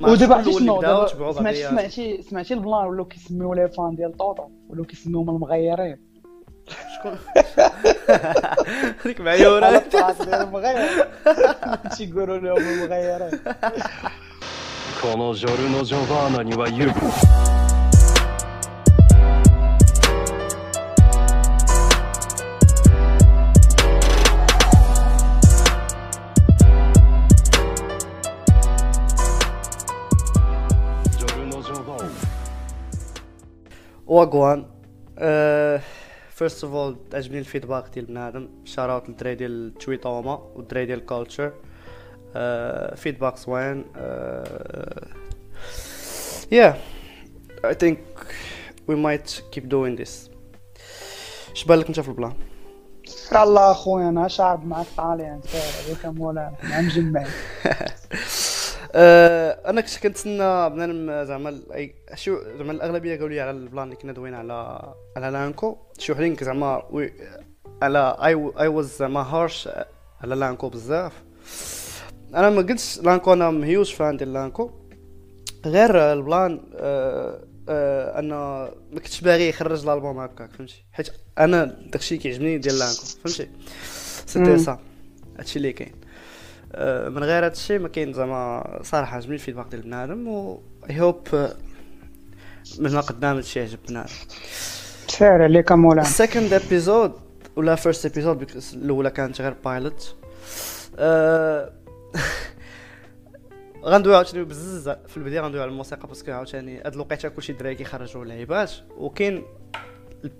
ودابا عرفتي شنو دابا سمعتي سمعتي سمعتي البلان ولاو كيسميو لي فان ديال طوطو ولاو كيسميوهم المغيرين شكون هذيك معيوره ديال المغير تيقولوا لهم المغيرين このジョルノ・ジョバーナには言 wagwan first of all تعجبني ال feedback ديال بنادم. shout out للدراري ديال تويتوما والدراري ديال culture feedback زوين. yeah I think we might keep doing this اش بالك أنت في ال plan؟ الله أخويا أنا شعب معك طالع هذيك مولانا. مع مجمع آه، أنا كنت كنتسنى بنادم زعما اي شو زعما الأغلبية قالوا لي على ال plan اللي كنا دوينا على على لانكو شي وحدين زعما على I I was زعما harsh على لانكو بزاف. أنا ما قلتش لانكو أنا مهيوش fan ديال لانكو غير ال plan آه آه أنا ما كنتش باغي يخرج الألبوم هكاك فهمتي؟ حيت أنا داكشي كيعجبني ديال لانكو فهمتي؟ سيتي. سا هادشي اللي كاين. آه، من غير هادشي ما كاين زعما صراحة عجبني ال feedback ديال بنادم و I hope من قدام هادشي يعجب بنادم سير عليك مولانا. ال second episode ولا first episode الأولى كانت غير pilot أه... غندوي عاوتاني بزاف في البداية غندوي على الموسيقى parce que عاوتاني هاد الوقيتة كلشي الدراري كيخرجوا لعيبات وكاين ال-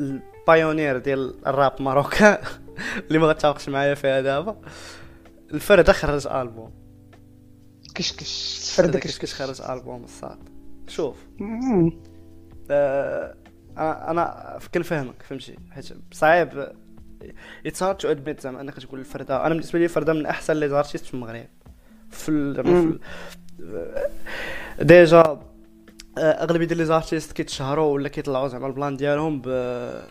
ال pionnier ديال ال rap marocain اللي ما غتفقش معايا فيها دابا. الفرده خرج البوم كشكش. فرد كش كش خرج البوم الصاد. شوف. آه، أنا كنفهمك فهمتي؟ حيت صعيب. it's hard to admit زعما أنك تقول الفرده أنا بالنسبة لي الفرده من أحسن les artistes في المغرب. في ال- زعما déjà آه، أغلبية ديال les artistes كيتشهروا ولا كيطلعوا زعما ال plan ديالهم ب-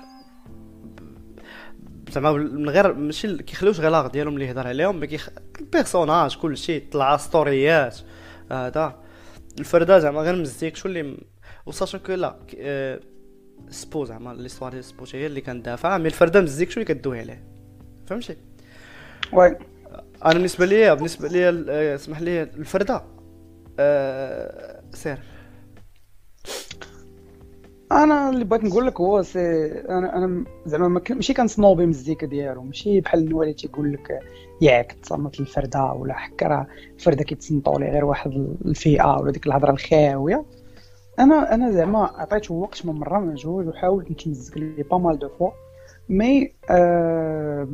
زعما من غير ماشي كيخليوش غير l'art ديالهم اللي يهضر عليهم mais كيخ ال personnage كلشي طلع story ات هذا. الفردة زعما غير مزيك شو اللي وساشون كو لا آه، سبو زعما ليستوار ديال سبو هي اللي كندافع مي الفردة مزيك شو اللي كدوي عليه؟ فهمتي؟ وي. أنا بالنسبة لي بالنسبة لي ال- آه، اسمح لي الفردة آه، سير. أنا اللي بغيت نقول لك هو سي أنا أنا زعما ماشي كنصنوبي المزيكا ديالو ماشي بحال اللي تيقول لك ياك تصنت الفرده ولا حكا راه الفردة كيتصنتوا لي غير واحد الفئة ولا ديك الهضرة الخاوية. أنا أنا زعما عطيته وقت من مرة من جوج وحاولت نتمزك لي pas mal de fois mais آه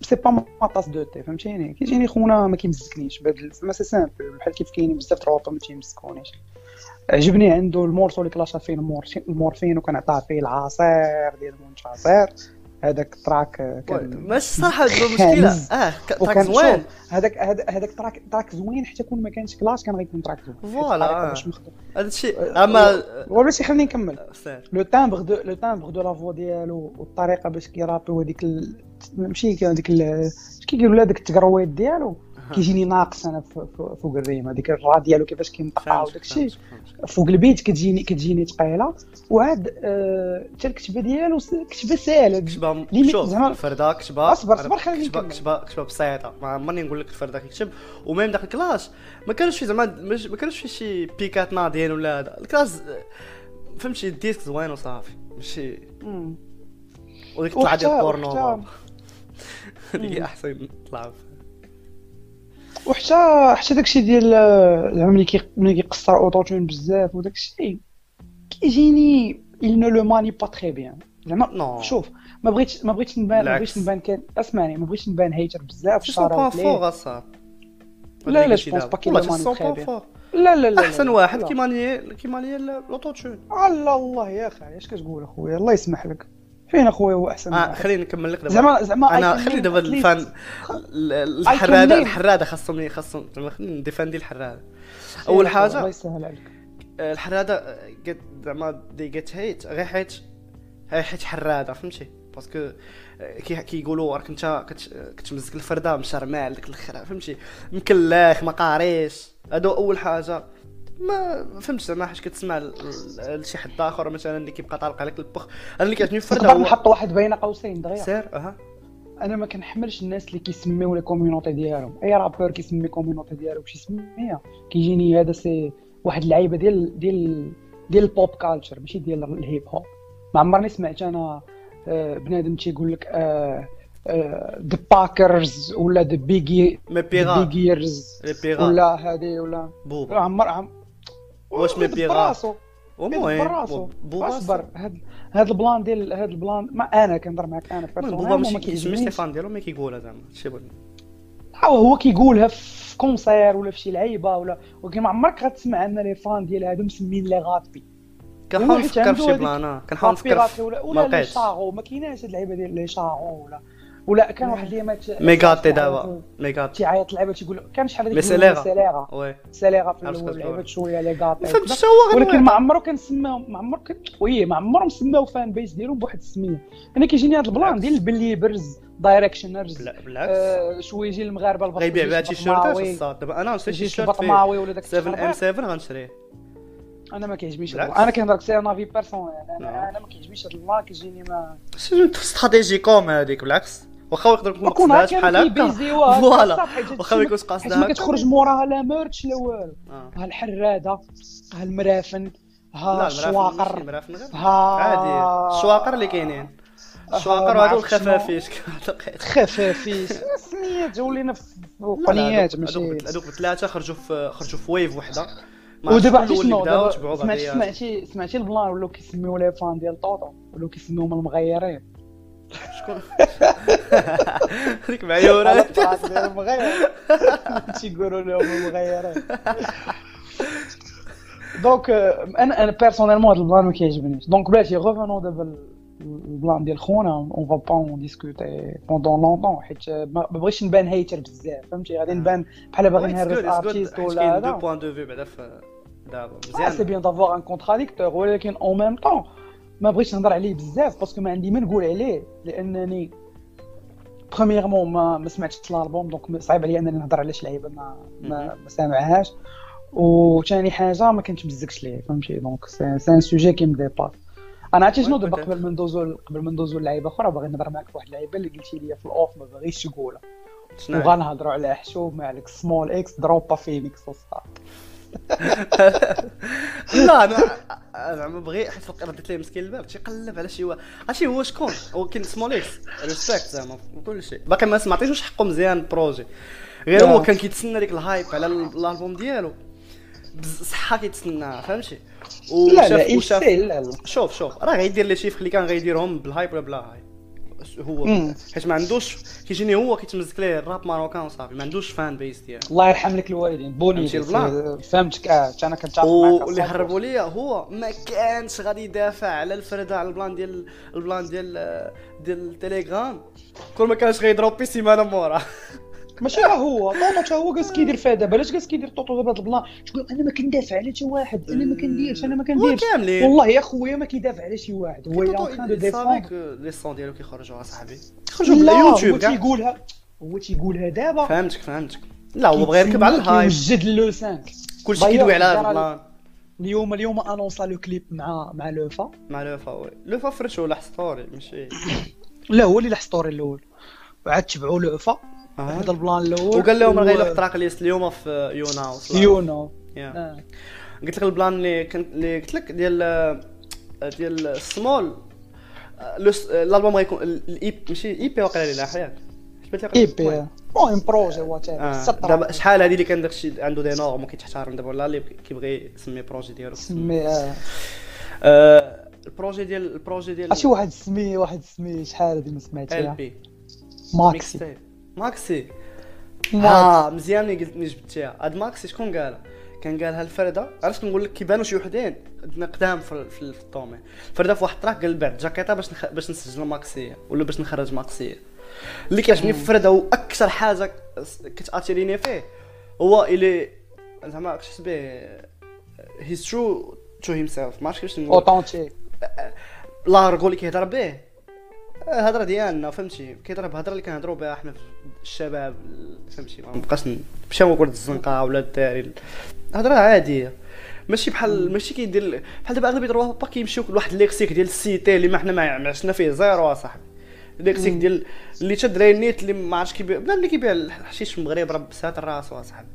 c'est pas ma tasse de thé فهمتيني؟ كيجيني خونا ما كيمزكنيش بهاد زعما c'est simple بحال كيف كاينين بزاف دروطو ما تيمسكونيش عجبني عنده ال morceau اللي كلاشا فيه المورفين, وكان عطاه فيه العصير ديال المنشاصير هذاك ال track كان ماشي صح المشكلة خامز. آه track زوين هذاك هذا- هذاك ال track track زوين حتى كون ما كانش clash كان غيكون track زوين voilà. هذا الشيء اما وبس خليني نكمل le timbre de le timbre de la voix ديالو والطريقة باش كيرابي وهذيك. ماشي هذيك كيقولوا هذاك التقرويت ديالو كيجيني ناقص أنا فوق ال rime. هذيك الرا ديالو كيفاش كينطقها وداك الشيء فوق ال beat كتجيني كتجيني ثقيله وعاد آه، حتى الكتبة ديالو كتبة ساهله كتبة زعما- الفردة كتبه أصبر- أصبر خليني كتبه. كتبه كتبة بسيطة. ما عمرني نقول لك الفردة كيكتب وميم داك الكلاس ما كانش في زعما ما كانش في شي بيكات ناضيين ولا هذا. الكلاس آه، فهمتي الديسك زوين وصافي. ماشي. وديك طلعه ديال وحتى- بورنو وحتى- هذيك أحسن طلعة. وحتى حتى داكشي ديال آه، زعما ملي كي ملي كيقصر اوتوتون بزاف وداكشي كيجيني il ne le manie pas très bien. زعما شوف ما بغيتش ما بغيتش نبان ما. بغيتش نبان كان اسمعني ما بغيتش نبان hater بزاف اصاحبي لا، لا، je pense pas qu'il manie la لا لا احسن. واحد. كيماني كيماني l'autotune الله الله يا أخي اش كتقول أخويا؟ الله يسمح لك. فين اخويا هو احسن واحد؟ خليني نكمل لك زعما زعما أنا خلي دابا ال fan ال- ال- الحراده الحراده خاصهم خاصهم خلينا نديفاندي الحراده. أول حاجة الله يسهل عليك. آه، الحراده آه، قد زعما دي جيت هيت غير حيت هي حيت حراده فهمتي؟ باسكو آه، كي كيقولوا راك انت كت- كتمزك الفرده مشرمع ديك الآخر فهمتي؟ مكلاخ ما قاريش. هادو أول حاجة. ما فهمتش زعما حيت كتسمع لشي حد آخر مثلا اللي كيبقى طالق عليك البخ. أنا اللي كيعجبني في الفرده نقدر هو نحط واحد بين قوسين دغيا. سير أها. أنا ما كنحملش الناس اللي كيسميو لي كوميونيتي ديالهم. أي رابور كيسمي كوميونيتي ديالو بشي سمية. كيجيني هذا سي واحد اللعيبة ديال ديال ديال البوب كالتشر ماشي ديال الهيب هوب ما عمرني سمعت أنا آه، بنادم تيقول لك ذا باكرز ولا ذا بيجي بيغا بيجيرز ولا هذه ولا بوبا. عمر عم واش مي بيغا براسو المهم اصبر هاد هاد البلان ديال هاد البلان ما أنا كنهضر معاك أنا بوبا ماشي. لي فان ديالو مي كيقولها زعما شي بغيت. هو هو كيقولها في كونسير ولا في شي لعيبة ولا ولكن ما عمرك غتسمع أن لي فان ديال هادو مسمين لي غابي كنحاول نفكر في شي بلان آه. كنحاول نفكر في- ولا ما ولا لي شاغو ما كايناش هاد اللعيبة ديال لي شاغو ولا ولا كان واحد الايامات ميغاتي دابا ميغاتي تيعيط اللعيبه تيقول كان شحال هذيك لي سيليغا. سيليغا وي. سيليغا في الأول. لعيبة شوية لي هو ولكن ما عمرو كان سماهم ما عمرو كان وي ما عمرهم سماو فان بيس ديالهم بواحد السمية. أنا كيجيني هاد البلان ديال البليبرز دايركشنرز بلا- بالعكس. آه شوية يجي المغاربة البطل غيبيع بها تيشيرتات البطماوي، الصاد دابا أنا نشري تيشيرت البطماوي ولا داك 7 إم التخربيق. 7 غنشريه أنا ما كيعجبنيش أنا كنهضر سي أنا في نعم. أنا أنا ما كيعجبنيش هاد البلان كيجيني ما سي استراتيجيكوم هذيك بالعكس. واخا يقدر يكون مقصدهاش هكا بحال هكا. فوالا. واخا ما يكونش حيت قاصدها ما هكا كتخرج موراها لا ميرتش لا والو. آه. ها الحرادة ها المرافن ها الشواقر. ها عادي. الشواقر اللي كاينين. الشواقر شنو. الخفافيش كنعتقد خفافيس سميات ولينا في قنيات ماشي. هذوك بثلاثة خرجوا في خرجوا في ويف وحدة. ودابا عرفتي شنو سمعتي سمعتي البلان ولاو كيسميو لي فان ديال طوطو؟ ولاو كيسميوهم المغيرين؟ هذيك معيوره على الطاس ديال المغير تيقولوا لهم المغيرين donc آه، أنا أنا personnellement هذا ال plan ما كيعجبنيش donc بلاتي revenons دابا ال- ال plan ديال خونا on va pas en discuter pendant longtemps حيت آه، ما ما بغيتش نبان hater بزاف فهمتي غادي نبان بحال باغي نهرس artiste ولا كاين هذا de point de vue بعدا في دابا Ah, c'est مزيان bien d'avoir un contradicteur ولكن en même temps ما بغيتش نهضر عليه بزاف parce que ما عندي ما نقول عليه لأنني premièrement ما ما سمعتش الالبوم donc صعيب عليا أنني نهضر على شي لعيبة ما ما, ما سامعهاش. وثاني حاجة ما كنتمزكش ليه فهمتي؟ donc c'est un sujet qui me dépasse أنا عرفتي شنو دابا. قبل ما ندوزو قبل ما ندوزو لعيبه أخرى؟ باغي نهضر معاك في واحد اللعيبه اللي قلتي لي في ال off ما باغيش تقولها؟ وغنهضروا على حشوم عليك Small X دروبا فينيكس وصافي. لا أنا زعما بغي حيت رديت ليه مسكين الباب تيقلب على شي واحد عرفتي هو شكون؟ هو كاين Small X respect زعما في كل شيء. باقي ما سمعتيش حقه مزيان ال projet غير هو لا. كان كيتسنى ديك ال hype على ال- الالبوم ديالو. بز- صحة كيتسناها فهمتي؟ لا لا وشاف وشاف لا لا. شوف شوف. راه غيدير les chiffres اللي كان غيديرهم بال hype ولا بلا hype هو. حيت ما عندوش كيجيني هو كيتمزك ليه ال rap marocain وصافي ما عندوش fan base ديالو. الله يرحم لك الوالدين. بوني؟ فهمتك آه أنا كنتعاطف معاك واللي هربوا ليا هو ما كانش غادي يدافع على الفرده على ال plan ديال ال plan ديال ديال التليجرام كل ما كانش غيضرب بي سيمانة مورا. ماشي راه هو. طوطو تا هو جالس كيدير فيها دابا. علاش جالس كيدير طوطو دابا هاد ال plan تقول أنا ما كندافع على شي واحد. أنا ما كنديرش أنا ما كنديرش. والله يا خويا ما كيدافع على شي واحد. هو طوطو en train de défendre les sons ديالو كيخرجوا أصاحبي. يخرجوا لا هو باليوتيوب كاع. تيقولها هو تيقولها دابا. فهمتك فهمتك. لا هو بغى يركب على الهايب كيوجد لو 5 كلشي كيدوي على الجرى- البلان اليوم اليوم أنونسا لو كليب مع مع لوفا مع لوفا وي. لوفا فرشو ولا ستوري ماشي. لا هو اللي لاح ستوري الأول. وعاد تبعوا لوفا. هذا البلان الأول. وقال لهم غيلوح تراك ليست اليوم في يونا وصلا. يونو يا. آه. قلت لك البلان اللي كنت اللي قلت لك ديال ديال السمول الألبوم غيكون الاي ماشي إي بي واقيلا لا حياك. EP. المهم projet what آه. دابا شحال هادي اللي كان داكشي عنده des normes وكيتحترم دابا ولا اللي كيبغي يسمي projet ديالو؟ سمي آه. آه، ال projet ديال ال projet ديال شي واحد سمي واحد سمي شحال هادي ما ال سمعتيها بي maxi maxi. maxi. ها مزيان قلت ملي جبتيها هاد maxi شكون قالها كان قالها الفرده عرفت كنقول لك كيبانوا شي وحدين؟ قدام في, في, في الطومي. الفرده في واحد ال track قال بعد جاكيطه باش نخ... باش نسجل ماكسية ولا باش نخرج ماكسية. اللي كيعجبني في الفرده وأكثر حاجة كتاتيريني فيه هو الي زعما كتحس به he's true to himself ما عرفتش كيفاش نقول. authentique l'argot اللي كيهضر به. الهضرة ديالنا فهمتي؟ كيضرب الهضره اللي كنهضروا بها حنا في الشباب فهمتي؟ ما نبقاش نمشي نقول الزنقة ولا الداري. هضرة عادية. ماشي بحال ماشي كيدير بحال دابا أغلبية الروابا كيمشيو لواحد lexique ديال ال cité اللي ما حنا ما عشنا فيه zéro اصاحبي ليكسيك ديال اللي تدري النيت اللي ما عرفتش كيبيع بنادم اللي كيبيع الحشيش في المغرب راه بسات راسو اصاحبي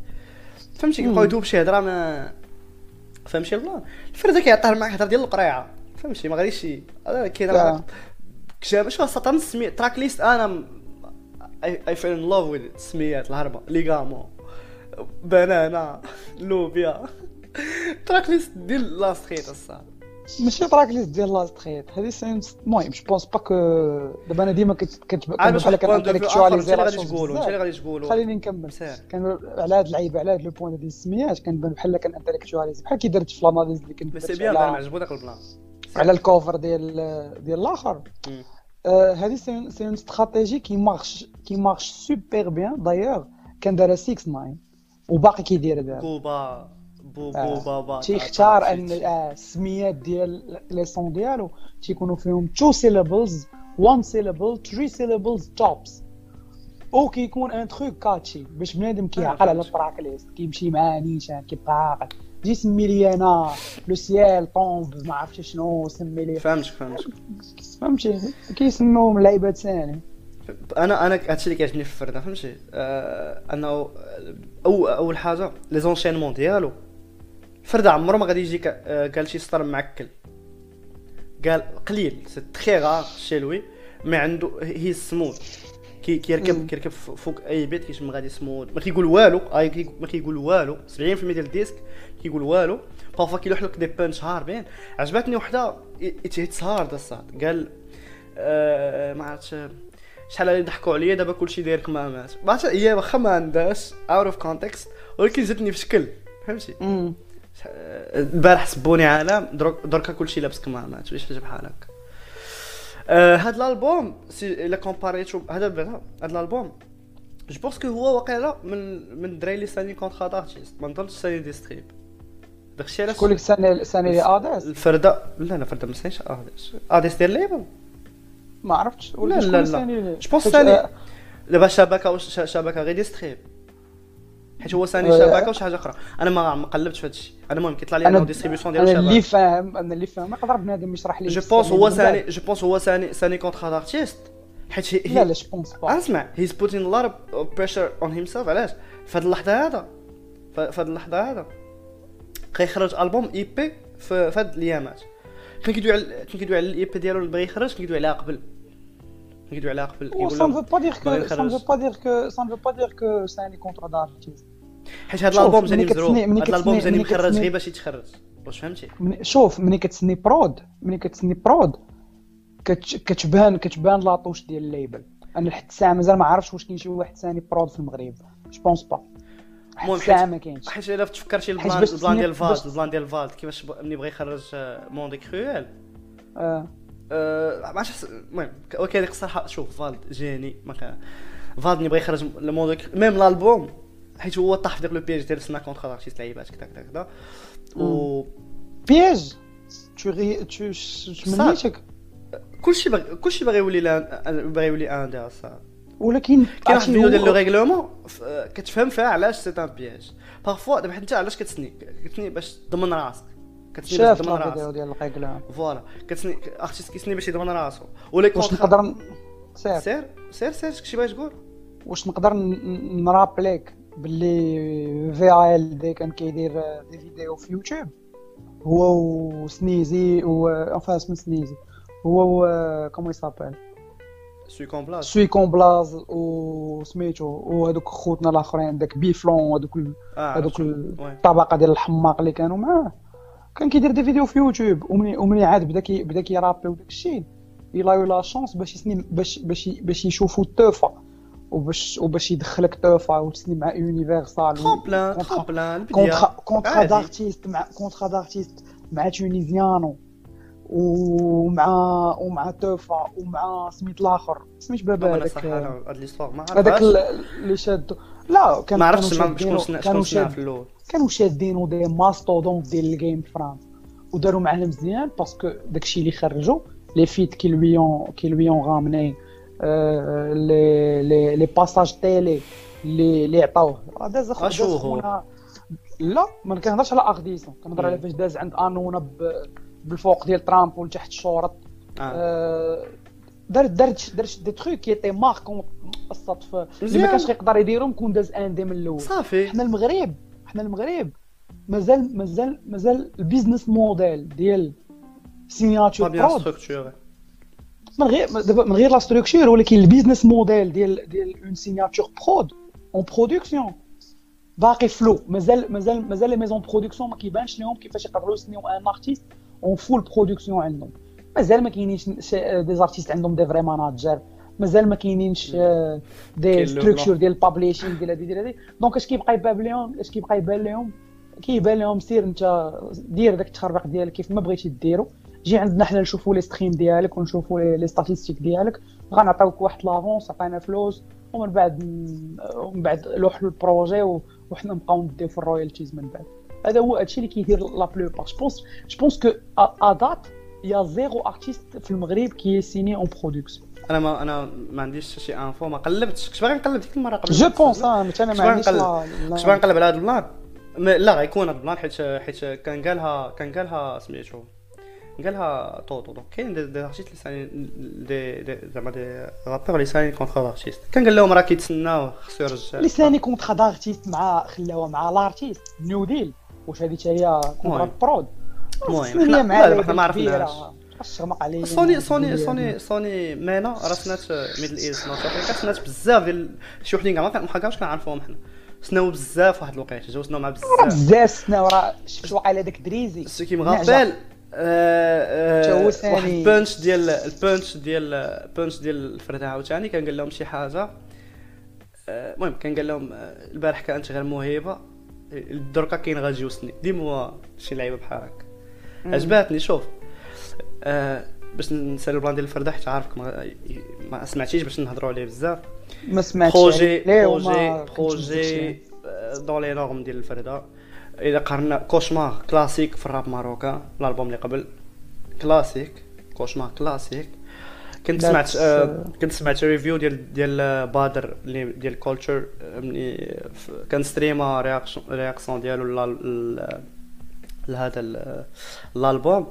فهمتي؟ كيبقاو يدوب شي هضرة ما فهمتي؟ البلان الفرده كيعطيه معاك هضرة ديال القريعة. فهمتي؟ ما غاديش كيهضر كتاب شو سطر سمي تراك ليست أنا اي فيل ان لاف وذ سميات الهربة ليغامون بنانا لوبيا. تراك ليست ديال لاست خيت الصاد ماشي tracklist ديال لاست خيت هذه سين المهم je pense pas que دابا أنا ديما كنت بحال كنانتليكتواليزي انت اللي غادي تقولوا انت اللي غادي تقولوا. خليني نكمل. كان على هاد اللعيبة على هاد le point ديال السميات كنبان بحال كنانتليكتواليزي بحال كي درت في l'analyse اللي كنت c'est bien عجبو داك ال plan على ال cover ديال ديال الآخر. هذه c'est c'est une stratégie qui marche qui marche super bien d'ailleurs كان دارها 6 9 وباقي كيدير دابا. كوبا بو بو بابا تيختار ان السميات ديال لي سون ديالو. تيكونوا فيهم تو سيلابلز 1 سيلابل 3 سيلابلز توبس أو كيكون ان تروك كاتشي باش بنادم كيعقل على التراك ليست كيمشي معاه نيشان كيبقى عاقل. جي سمي لي أنا لو سيال طومب ما عرفتش شنو سمي لي فهمتك فهمتك فهمتي كيسموهم لعيبات ثاني أنا أنا هادشي اللي كيعجبني في الفرده فهمتي؟ آه أنه أو أول حاجة les enchaînements ديالو. فرده عمرو ما غادي يجي قال شي سطر معكل. قال قليل c'est très rare chez lui مي عنده هي سموث كي كيركب كيركب فوق أي beat كيشم غادي سموث ما كيقول والو اي ما كيقول والو. 70% ديال ال disque كيقول والو. parfois كيلوح لك des punchs هاربين عجبتني وحده it's hard الصاد. قال آه ما عرفتش شحال اللي ضحكوا عليا دابا كلشي داير كمامات ما عرفتش. هي واخا ما عندهاش اوت اوف كونتكست ولكن زدتني في شكل. فهمتي؟ البارح سبوني عالم دركا كلشي لابس كمامات ولا شي حاجة بحال هكا آه هاد الالبوم سي الا كومباريتو هذا بعدا هاد الالبوم جو بونس كو هو واقيلا من من الدراري اللي ساني كونتخا دارتيست ما نظنش ساني دي ستريب داكشي علاش؟ كلك ساني ساني لي اديس الفردة. لا لا فردة ما سانيش اديس اديس ديال ليبل ما عرفتش لا لا لا. je pense signé دابا شبكه شبكة غير distrib حيت هو ثاني شبكه وشي حاجة أخرى. أنا ما قلبتش في هادشي. أنا المهم كيطلع لي أنه distribution ديال الشبكه أنا اللي فاهم أنا اللي فاهم. يقدر بنادم يشرح لي je pense هو signé je pense هو signé signé contrat d'artiste حيت هي لا لا je pense pas أسمع he's putting a lot pressure on himself علاش؟ في هاد اللحظة هذا. في هاد اللحظة هذا. كيخرج ألبوم EP في هاد الأيامات. كان كيدوي على كان كيدوي على ال EP ديالو اللي بغى يخرج كان كيدوي عليها قبل. كيدوي عليها قبل. يقول لهم سون فو با دير كو سون فو pas dire que ça veut pas dire que signé contrat d'artiste حيت هاد الألبوم جاني مزروب هاد الألبوم جاني مخرج غير باش يتخرج. واش فهمتي؟ شوف ملي كتسني prod ملي كتسني prod كتبان كتبان la touche ديال ال label. أنا لحد الساعة مازال ما عرفتش واش كاين شي واحد signé prod في المغرب. je pense pas المهم الساعة ما كاينش. حيت إلا تفكرتي ال plan ال plan ديال فالد البلان ديال فالد كيفاش ملي بغى يخرج موندي كرويل آه. ما عرفتش المهم ولكن الصراحه شوف فالد جاني ما كان فالد ملي بغى يخرج الموندي ميم الألبوم. حيت هو طاح في داك لو بياج ديال سنا كونتر ارتيست لعيبات كذا كذا كذا و بياج! تو غي تو شمنيتك كلشي باغي كلشي باغي يولي باغي يولي ان دي ولكن كاين واحد الفيديو ديال لو ريغلومون كتفهم فيها علاش سي ان بياج. بارفوا دابا انت علاش كتسني كتسني باش تضمن راسك. كتسني باش تضمن راسك. ديال الريغلومون. فوالا كتسني ارتيست كيسني باش يضمن راسو. ولكن واش نقدر سير. سير سير سير شي باغي تقول واش نقدر نرابليك؟ باللي في ال دي كان كيدير دي فيديو في يوتيوب هو وسنيزي و أنفا اسمه سنيزي. هو و كومون يسابيل سوي كومبلاز سوي كومبلاز و سميتو. وهذوك خوتنا الآخرين داك بيفلون وهذوك هذوك الطبقه ديال الحماق اللي كانوا معاه. كان كيدير دي فيديو في يوتيوب ومني ومني عاد بدا كي بدا كيرابي وداك الشيء يلا لا شونس باش يسني باش باش باش يشوفوا التوفة. وباش وباش يدخلك توفا وتسني مع يونيفرسال ترومبلان ترومبلان كونترا دارتيست مع كونترا دارتيست مع تونيزيانو ومع ومع توفا ومع سميت الآخر. سميت بابا هذاك هاد ليستوار ما هذاك اللي شاد لا كان ما عرفتش شكون في الأول. كانوا شادين دي ماستودون ديال الجيم فرانس وداروا معاه مزيان باسكو داكشي اللي خرجوا les feats qui lui ont, qui lui les, les passages télé, les, les عطاوه داز؟ خونا. لا ما كنهضرش على ارديسون كنهضر على. فاش داز عند أنونا بالفوق ديال ترامب ولتحت الشرط آه. آه، دار دارت دارت دي تخوك كي تي ماركون الصدفه اللي ما. كانش يقدر يديرهم كون داز أن دي من الأول. صافي. حنا المغرب حنا المغرب مازال مازال مازال البيزنس موديل ديال سيناتور برود من غير دابا من غير لا ستركتور ولكن البيزنس موديل ديال ديال اون سيناتور برود اون برودكسيون باقي فلو مازال مازال مازال لي ميزون برودكسيون ما كيبانش لهم كيفاش يقدروا يسنيو ان ارتيست اون فول برودكسيون عندهم مازال ما كاينينش دي زارتيست عندهم دي فري ماناجر مازال ما كاينينش آه، دي كاين لو ستركتور بلان. ديال البابليشينغ ديال هادي ديال هادي دونك اش كيبقى يبان لهم اش كيبقى يبان لهم كيبان لهم سير انت دير داك التخربيق ديالك كيف ما بغيتي ديرو جي عندنا حنا نشوفوا لي ستريم ديالك ونشوفوا لي ستاتيستيك ديالك. غنعطيوك واحد لافونس عطينا فلوس ومن بعد ومن بعد لوح البروجي وحنا نبقاو نديو في الرويالتيز من بعد. هذا هو هادشي اللي كيدير لا بلوبار جو بونس جو بونس كو ا دات يا زيرو ارتيست في المغرب كي سيني اون برودكسيون أنا ما أنا ما عنديش شي انفو ما قلبتش. كنت باغي نقلب ديك المرة قبل. جو بونس تسجل. أنا ما عنديش كنت باغي نقلب على هذا البلان. لا غيكون هذا البلان حيت حيت كان قالها كان قالها سميتو. قالها طوطو دونك كاين دي ارتيست اللي ساين دي زعما دي رابور اللي ساين كونتر ارتيست كان قال لهم راه كيتسناو خصو يرجع اللي ثاني كونترا دارتيست مع خلاوها مع لارتيست نيو ديل واش هذه حتى هي المهم. برود المهم، حنا- ما. عرفناش. الشغمق علينا سوني سوني سوني سوني مانا راه سنات ميدل ايست نورث افريكا سنات بزاف ديال شي وحدين كاع. ما كانوش كنعرفوهم حنا سناو بزاف واحد الوقيته. جاو سناو مع راه بزاف. بزاف سنة وراه شفت واقع هذاك دريزي سو كي نعجة. آه، آه، واحد. البانش ديال البانش ديال البانش ديال الفرده عاوتاني كان قال لهم شي حاجة. آه، المهم كان قال لهم البارح كانت غير موهبة. دركا كاين غاجيو سني ديما شي لعيبة بحال هكا. عجباتني شوف. باش نسال البلان ديال الفرده حيت عارفك ما, ما سمعتيش باش نهضروا عليه بزاف. ما سمعتش بروجي بروجي بروجي دون لي نورم ديال الفرده إذا قارنا Cauchemar classique في ال rap marocain الألبوم اللي قبل classique Cauchemar classique. كنت سمعت آه، uh, كنت سمعت review ديال ديال بادر اللي ديال كولتشر ملي كان streama reaction réaction ديالو لهذا ال- الألبوم.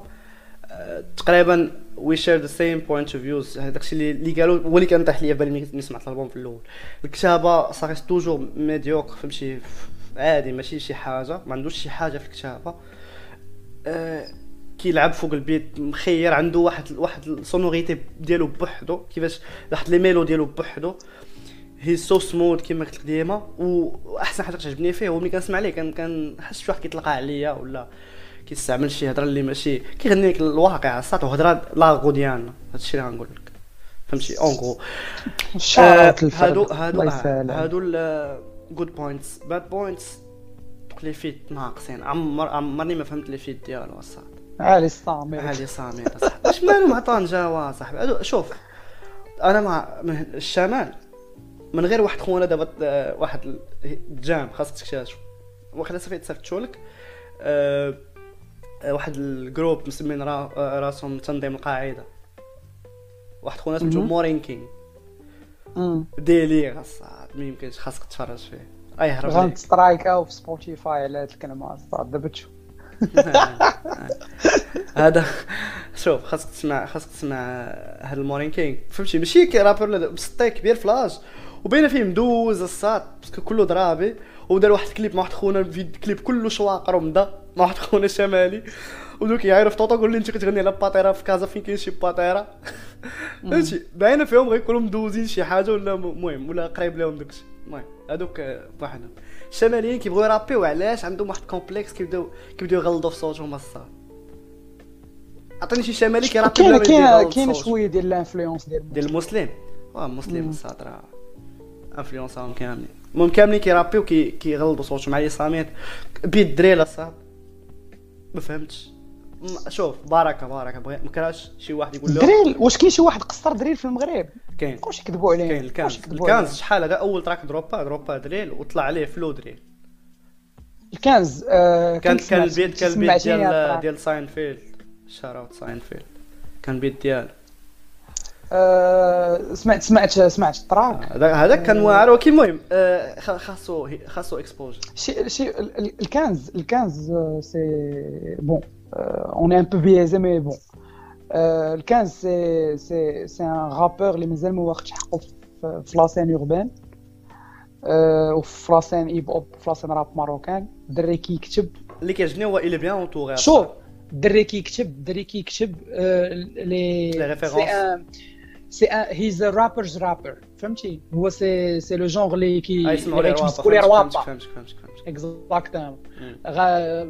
آه، تقريبا we share the same point of views هذاك الشيء اللي اللي قالوا هو اللي كان طاح ليا بالي ملي سمعت الألبوم في الأول. الكتابة صارت toujours médiocre فهمتي؟ عادي ماشي شي حاجة ما عندوش شي حاجة في الكتابة. آه، كيلعب فوق ال beat مخير عنده واحد واحد ال sonorité ديالو بوحدو كيفاش واحد les mélos ديالو بوحدو. هي سو سموث كيما قلت لك ديما واحسن حاجة كتعجبني فيه هو ملي كنسمع ليه كان كنحس شي واحد كيطلق عليا ولا كيستعمل شي هضرة اللي ماشي كيغني لك الواقع الساط وهضره l'argot ديالنا هادشي اللي غنقول لك. فهمتي؟ اون غرو شارات آه، هادو هادو هادو جود بوينتس باد بوينتس لي فيت ناقصين عمر عمرني ما فهمت لي فيت ديالو الصاد عالي الصامر علي سامي صاحبي اش مالو مع طنجة صاحبي شوف أنا مع من الشمال من غير واحد خونا دابا آه، واحد ال- الجام خاصك تكتشف واخا صافي لك آه، آه، واحد الجروب مسمين را- آه، راسهم تنظيم القاعده واحد خونا سميتو. مورين كينغ مم. ديلير الصاد ما يمكنش خاصك تفرج فيه اي هرب ليك. غنسترايكاو في سبوتيفاي على هاد الكلمة دابا تشوف هذا شوف خاصك تسمع خاصك تسمع هذا المورين كينغ فهمتي ماشي كي رابر بسطي كبير فلاش وبين فيه مدوز الصاد باسكو كله ضرابي ودار واحد الكليب مع واحد خونا كليب كله شواقر ومضى مع واحد خونا شمالي ودوك يعرف طوطا قول لي انت كتغني على باتيرا في كازا فين كاين شي باتيرا فهمتي باينه فيهم غيكونوا مدوزين شي حاجة ولا المهم ولا قريب لهم داكشي المهم هذوك بوحدهم الشماليين كيبغيو يرابيو علاش عندهم واحد complexe كيبداو كيبداو يغلطوا في صوتهم الصاد عطيني شي شمالي كيرابي بلا كاين كاين كاين. شوية ديال ال influence ديال ديال المسلم آه مسلم مم. الصاد راه انفلونساهم كاملين المهم كاملين كيرابيو كي كيغلطوا صوتهم علي صامت beat drill الصاد ما فهمتش شوف بركه بركه بغي ما كرهش شي واحد يقول له drill. واش كاين شي واحد قصر drill في المغرب؟ كاين. واش يكذبوا عليه. كاين. عليه؟ الكنز. شحال هذا؟ أول track دروبا دروبا drill وطلع عليه flow drill. الكنز آه كان كان ال beat كان ال beat ديال. ديال ساينفيلد shout-out ساينفيلد كان beat ديالو آه، سمعت سمعت سمعت ال track. هذا هذاك كان واعر ولكن المهم آه، خاصو خاصو exposure شي شي ال- ال- الكنز الكنز آه، c'est bon. on est un peu busy mais bon آه، الكنز c'est c'est c'est un rappeur اللي مازال ما واخدش حقه في في la scène urbaine آه، وفي la scène hip hop في la scène rap marocain دري كيكتب اللي كيعجبني هو il est bien entouré شوف دري كيكتب دري كيكتب آه، les références. c'est un سي ان هيز رابرز رابر فهمتي هو سي سي لو جونغ اللي كي اي يسمعوا لي اللي روابا كيمسكوا لي فهمتك روابا فهمتك فهمتك فهمتك اكزاكتومون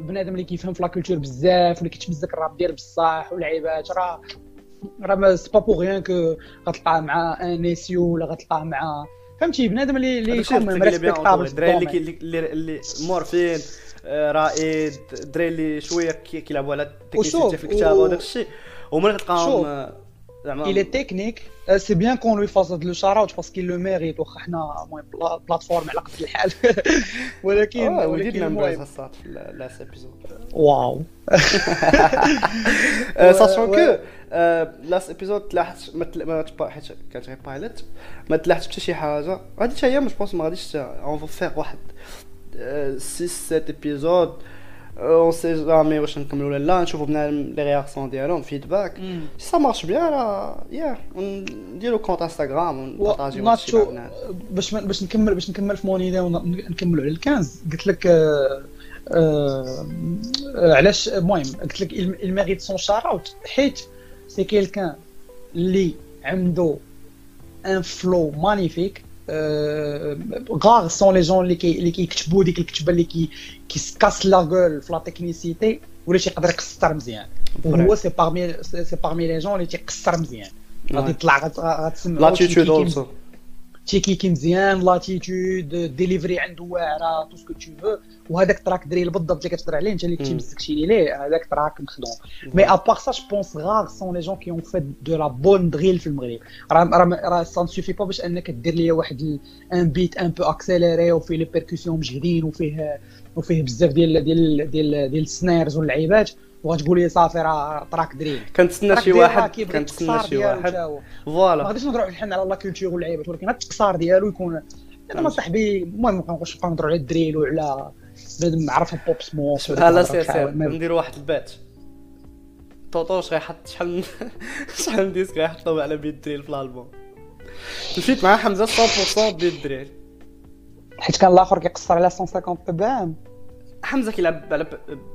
بنادم اللي كيفهم في لا كولتور بزاف واللي كيتمزك الراب ديال بصح واللعيبات راه راه ما سي با بو غيان كو غتلقاه مع ان اسيو ولا غتلقاه مع فهمتي؟ بنادم اللي اللي يكون ريسبكتابل الدراري اللي اللي اللي مورفين آه، رائد الدراري اللي شوية كي- كيلعبوا على التكنيسيتي وشوف، في الكتابة وداك الشيء. هما اللي كتلقاهم زعما Il est technique, euh, c'est bien qu'on lui fasse de le shout-out parce qu'il le mérite. واخا حنا المهم بلا- plateforme على قد الحال ولكن ولكن المهم last episode wow sachant que last episode تلاحظت ما حيت كانت غير pilot ما تلاحظت حتى شي حاجة هادي حتى هي mais je pense ما غاديش on veut faire واحد 6 7 épisodes on sait jamais واش نكملوا ولا لا نشوفوا بنادم les réactions ديالهم feedback si ça marche bien راه يا نديرو compte Instagram ونبارطاجيو هادشي مع ناتشو الناس. باش ما- باش نكمل باش نكمل في mon idée ونكملوا على الكنز قلت لك آه، آه، آه، علاش المهم قلت لك il mérite son shout-out حيت c'est quelqu'un اللي عنده un flow magnifique غار سون لي جون اللي كي اللي كيكتبوا ديك الكتبه اللي كي كيسكاس لا غول في لا تكنيسيتي ولا تيقدر يقصر مزيان وهو سي بارمي سي بارمي لي جون اللي تيقصر مزيان غادي يطلع غت- غتسمعو لاتيتود تيكيكي اولسو تيكيكي مزيان لاتيتود ديليفري عنده واعرة تو سكو تو فو وهذاك التراك دري بالضبط اللي كتهضر عليه انت اللي كنتي. مسكتيني ليه هذاك تراك مخدوم. مي ابار سا جو بونس غار سون لي جون كي اون فيت دو لا بون دريل في المغرب. راه راه ça ne suffit pas باش انك دير لي واحد un beat un peu accéléré وفيه les percussions مجهدين وفيه وفيه بزاف ديال ديال ديال ديال ال snares واللعيبات. وغتقول لي صافي راه track drill كنتسنى شي واحد كنتسنى شي واحد. هو. mais voilà غاديش نهضروا الحين على la culture واللعيبات ولكن هاد التقصار ديالو يكون أنا ما صاحبي المهم ما كنبقاوش نبقاو نهضروا على ال drill وعلى بنادم عرف بوب سموك. لا سير سير. نديرو واحد ال bet. طوطوش غيحط شحال شحال من disque غيحطو على beat ال drill في الألبوم. مشيت مع حمزة 100% beat ال drill. حيت كان الآخر كيقصر على 150 bpm حمزة كيلعب على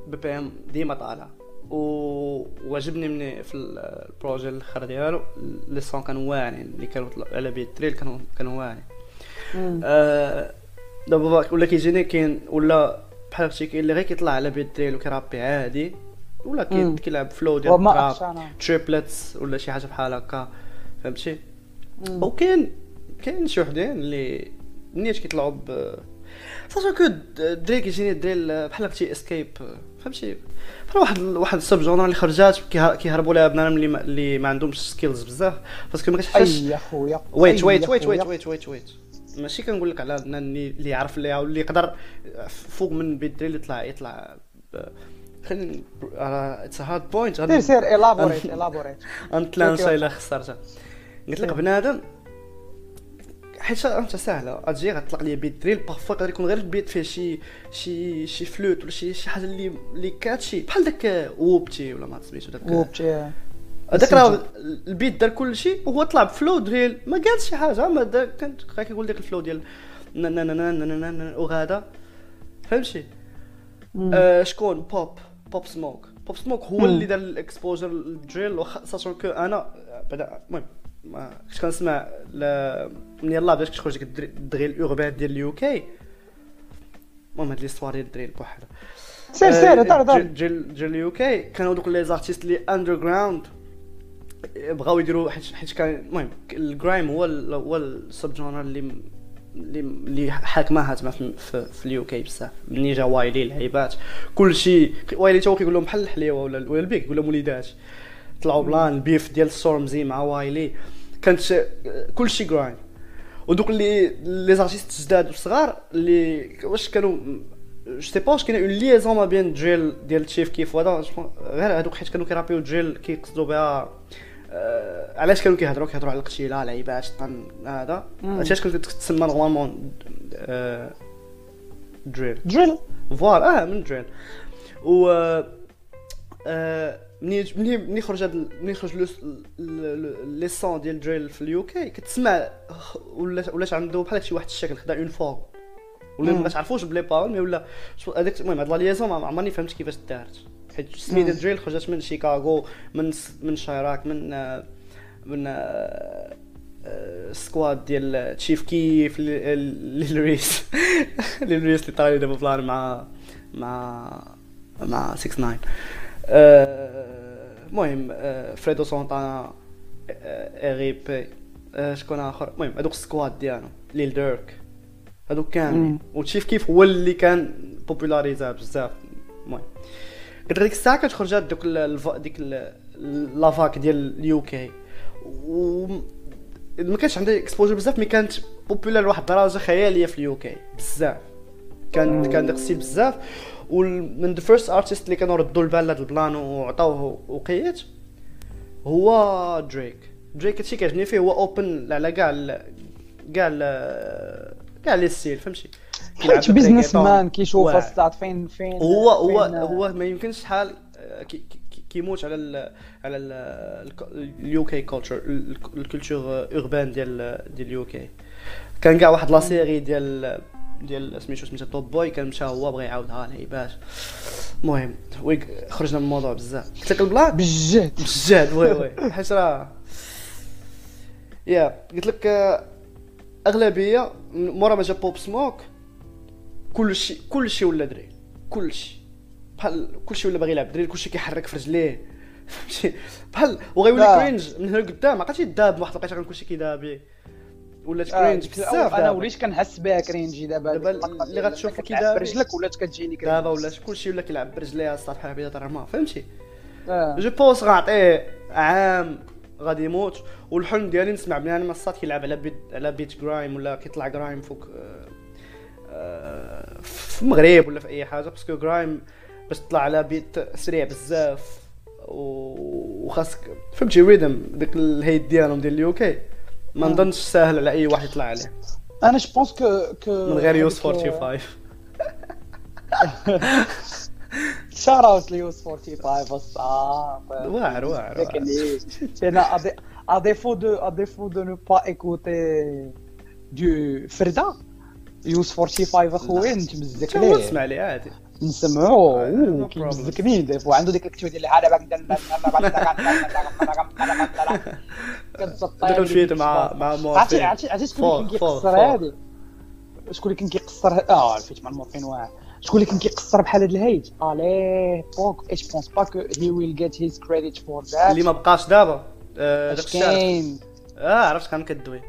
ب bpm ديما طالع. و وعجبني مني في ال projet الأخر ديالو les sons كانوا واعرين اللي كانوا طلعوا على beat ال drill كانوا كانوا واعرين. آه، دابا ولا كيجيني كاين ولا بحال هادشي كاين اللي غير كيطلع على بيد الدريل وكيرابي عادي ولا. كيلعب فلو ديال وما التراب تريبلتس ولا شي حاجة بحال هكا فهمتي؟ وكاين كاين شي وحدين اللي منيت كيطلعوا ب ساشا كو الدري كيجيني الدري بحال هكا اسكيب فهمتي بحال واحد واحد السب جونر اللي خرجات كيه- كيهربوا لها بنادم اللي ما, اللي ما عندهمش سكيلز بزاف باسكو ما كتحتاجش اي يا خويا ويت ويت ويت. ويت ويت ويت ويت ماشي كنقول لك على اللي يعرف ليها واللي يقدر فوق من بيت اللي يطلع يطلع خلينا اتس هارد بوينت سير سير الابوريت الابوريت غنتلانشا الا خسرتها قلت لك بنادم حيت أنت سهلة. غتجي غتطلق لي بيت دريل بارفوا يقدر يكون غير البيت فيه شي شي شي فلوت ولا شي شي حاجة اللي اللي كاتشي بحال داك ووبتي ولا ما سميتو داك. وبتي هذاك راه ال beat دار كل شيء وهو طلع ب flow drill ما قالش شي حاجة ما غير كيقول ديك ال flow ديال وغادا. فهمتي؟ آه شكون؟ بوب بوب سموك بوب سموك هو. اللي دار ال exposure لل drill وخ- sachant que أنا بعدا المهم كنت كنسمع من يلاه بدات كتخرج ال dri- ال drill ال urbain ديال ال UK. المهم هاد l'histoire ديال ال drill بوحدها سير سير دار دار ديال ديال ال UK. كانوا دوك les artistes اللي underground. بغاو يديروا حيت حيت كان المهم ال grime هو ال هو ال sub-genre اللي اللي اللي حاكماها تما في في, في ال UK بزاف. مني جا وايلي لعيبات كلشي وايلي تا هو كيقول لهم بحال الحليوة ولا ولا البيك يقول لهم وليدات. طلعوا plan ال beef ديال ستورمزي مع وايلي. كانت كلشي grime ودوك اللي les artistes جداد وصغار اللي واش كانوا je sais pas واش كاين une liaison ما بين drill ديال تشيف كيف وهذا غير هذوك حيت كانوا كيرابيو دريل كيقصدوا بها آه، علاش كانوا كيهضروا كيهضروا على القتيله لعيبات طن هذا. علاش كنت تسمى نورمالمون دريل دريل فوالا آه من دريل و آه، ملي ملي ملي خرج هاد ال- ملي خرج لي سون ديال دريل في اليو كي. كتسمع ولات ولات عنده بحال شي واحد الشكل خدا اون فورم ولا. ما تعرفوش بلي بارول مي ولا هذاك المهم هاد la liaison ما عمرني فهمت كيفاش دارت. حيت سميت مم. drill خرجت من شيكاغو من من شيراك من آه، من آه، آه، squad ديال تشيف كيف ليل ريس. ليل ريس اللي طالع دابا plan مع مع مع 6 9 المهم فريدو سونتانا R.I.P شكون اخر المهم هذوك ال squad ديالهم ليل ديرك هذوك كاملين. وتشيف كيف هو اللي كان بوبولاريزا بزاف المهم قلت ديك الساعة كانت خرجات دوك ديك la vague ديال ال UK و ما كانش عندها exposure بزاف mais كانت popular لواحد الدرجه خياليه في ال UK بزاف كان كان داك ال style بزاف ومن the first artist اللي كانوا ردوا البال لهذا ال plan وعطاوه وقيت هو دريك دريك هادشي كيعجبني فيه هو open على كاع كاع كاع les styles فهمتي حيت business. man كيشوف. الصاط فين فين هو هو هو ما يمكنش شحال آه، كي- كي- كيموت على ال على ال UK culture ال culture urbaine ديال ديال ال UK كان كاع واحد la série ديال ديال سميتو سميتها Top Boy كان مشى هو بغى يعاودها لعيبات المهم ويك خرجنا من الموضوع بزاف. قلت لك ال plan بالجهد بجد oui oui. حيت راه يا قلت لك أغلبية مورا ما جا بوب سموك كلشي كلشي ولا دري كلشي. بحال كلشي ولا باغي يلعب دري كلشي كيحرك في رجليه. فهمتي؟ بحال وغيولي. كرينج من هنا لقدام ما بقاش يداب واحد الوقيته كان كلشي كيدابي. ولات آه، كرينج بزاف أنا. وليت كنحس بها كرينجي دابا دابا اللي ديال غتشوف إنك كي دابا. برجلك ولات كتجيني كرينجي دابا ولات كلشي ولا كيلعب برجليه الصاد بحال بيض الرماة فهمتي آه. je pense غنعطيه عام غادي يموت والحلم ديالي نسمع بنادم الصاط كيلعب على beat على beat grime ولا كيطلع grime فوق آه، في المغرب ولا في أي حاجة parce que grime باش تطلع على beat سريع بزاف وخاصك فهمتي rhythm ديك الهيت ديالهم ديال ال UK ما. نظنش ساهل على أي واحد يطلع عليه. أنا je pense que que من غير هذيك- 45 شار اوت ليوس 45 الصاد واعر واعر. أنا ا ديفو دو ا ديفو دو نو با ايكوتي دو فردا يوس 45 اخويا نتمزك تا هو ليه تسمع لي عادي نسمعو آه، no أوه، problem. كيمزكني ديفو عنده ديك الكتوه ديال هذا دخل فيه مع مع مورفين عرفتي عرفتي شكون اللي كان كيقصر. هادي شكون اللي كان كيقصر آه عرفت مع المورفين واعر شكون اللي كان كيقصر بحال هاد الهيت الي بوك إيش بونس با كو هي ويل جيت هيز كريديت فور ذات اللي ما بقاش دابا آه، اش كاين آه عرفت كان كدوي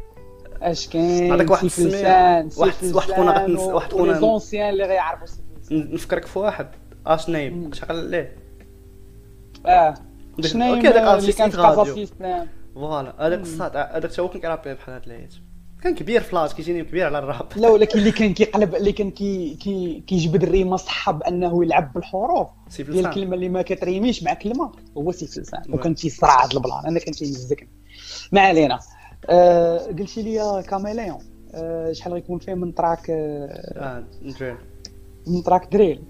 اش كاين هذاك واحد. لسان واحد- واحد و- واحد خونا- ولي زونسيان اللي غيعرفوا نفكرك في واحد. اش مم. نايم شغل عليه. آه داك- أوكي داك ارتيست راديو فوالا. هذاك الصاد هذاك تا هو كان كيرابي بحال هاد العيد كان كبير فلاش كيجيني كبير على الراب. لا ولكن اللي كان كيقلب اللي كان كي كي كيجبد الريمه صح بانه يلعب بالحروف. ديال الكلمة اللي ما كتريميش مع كلمة هو سيف لسان oui. وكان تيصرع هذا ال plan. أنا كان تيمزكني ما علينا. آه قلتي لي كاميليون. آه شحال غيكون فيه من track آه آه track drill.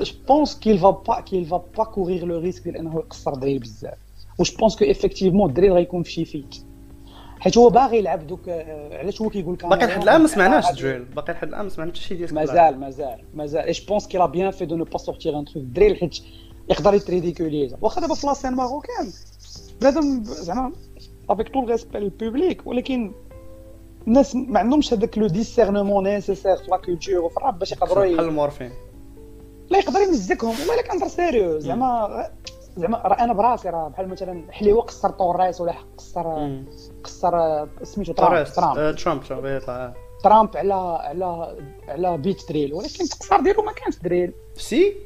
je pense qu'il va pas qu'il va pas courir le risque ديال انه يقصر drill بزاف. و je pense que effectivement ال drill غيكون في شي feat حيت هو باغي يلعب دوك آه، علاش هو كيقول باقي لحد الآن ما سمعناش drill. باقي لحد الآن ما سمعنا حتى شي ديال مازال مازال مازال. اي je pense qu'il a bien fait de ne pas sortir un truc drill حيت يقدر يتريديكوليزا واخا دابا في la scène marocaine. بنادم زعما avec tout le respect لل public ولكن الناس ما عندهمش هذاك le discernement nécessaire في la culture وفي الراب باش يقدروا بحال المورفين لا يقدر يمزكهم الا كان سيريو زعما زعما راه أنا براسي راه بحال مثلا حليوة قصر طوريس ولا قصر. قصر سميتو ترامب. آه، ترامب. ترامب يطلع ترامب على على على بيت دريل ولكن التقصير ديالو ما كانش دريل سي؟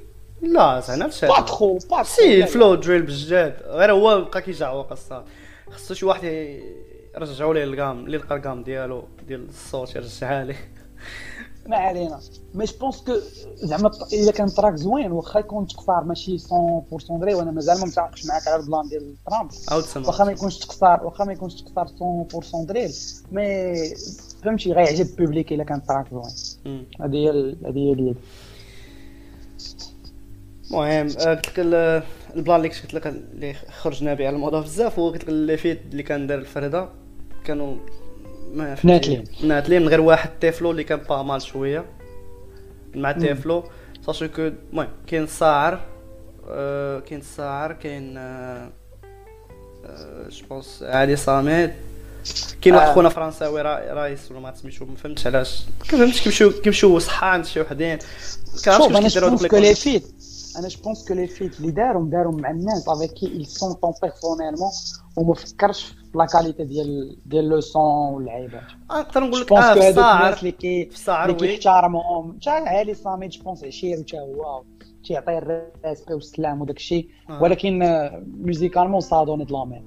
لا زعما با الشيء. تخو با سي. الفلو دريل بجد غير هو بقى كيجعوق الصاد خصو شي واحد يرجعوا ليه القام اللي لقى القام ديالو ديال الصوت يرجعها ليه ما علينا. mais je pense que زعما الا كان track زوين واخا يكون تكفار ماشي 100% دري وأنا مازال ما متعاقش معاك على ال plan ديال ترامب واخا ما يكونش تكسار واخا ما يكونش تكسار 100% دريل mais فهمتي غيعجب ال public الا كان track زوين. هذه هي هذه هي اليد. المهم آه، قلت لك ال- ال plan اللي قلت لك اللي خرجنا به على الموضوع بزاف هو قلت لك les feats اللي كان دار الفرده كانوا ما ناتلين. ناتلين من غير واحد تيفلو اللي كان با مال شوية. مع تيفلو ساشو كو المهم كاين الساعر آه، كاين الساعر كاين آه، آه، جو بونس علي صامد كاين واحد آه. خونا فرنساوي را- رايس ولا ما تسميتو ما فهمتش علاش. ما فهمتش كيمشيو كيمشيو صحة عند شي وحدين كنعرفش كيفاش كيديروا دوك لي أنا جو بونس كو لي فيت اللي دارهم دارهم مع الناس افيك كي ils sont بيرسونيلمون وما فكرش في لا كاليتي ديال ديال لو سون واللعيبات آه، نقدر نقول جو لك بونس آه كو في هذوك الناس الساعر اللي كي في الساعر اللي وي كيحترمهم حتى علي صامد جو بونس عشير حتى هو تيعطي الريسبي والسلام وداك الشيء آه. ولكن آه، ميوزيكالمون سا دوني دو لامين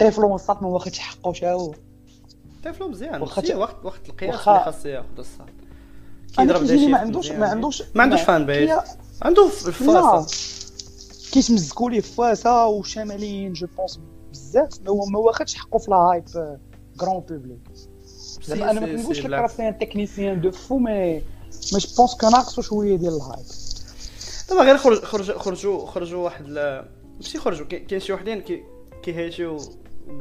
طفل وسط ما واخدش حقه حتى هو طفلو مزيان واخا واخا تا- وقت وقت القياس واخا- اللي خاص ياخذ الصاد أنا كيضرب دي ما شيفت عندوش. ما عندوش ما عندوش فان بيز كي- عنده في الفاسه كيتمزكوا ليه فاسا وشماليين جو بونس بزاف. ما هو ما واخدش حقه في الهايب كرون بوبليك زعما أنا ما كنقولش لك راه سي ان تكنيسيان دو فو مي مي جو بونس كو ناقصو شوية ديال الهايب دابا غير خرج خرج خرجوا خرجوا واحد ماشي خرجوا كاين شي وحدين كي كيهيشيو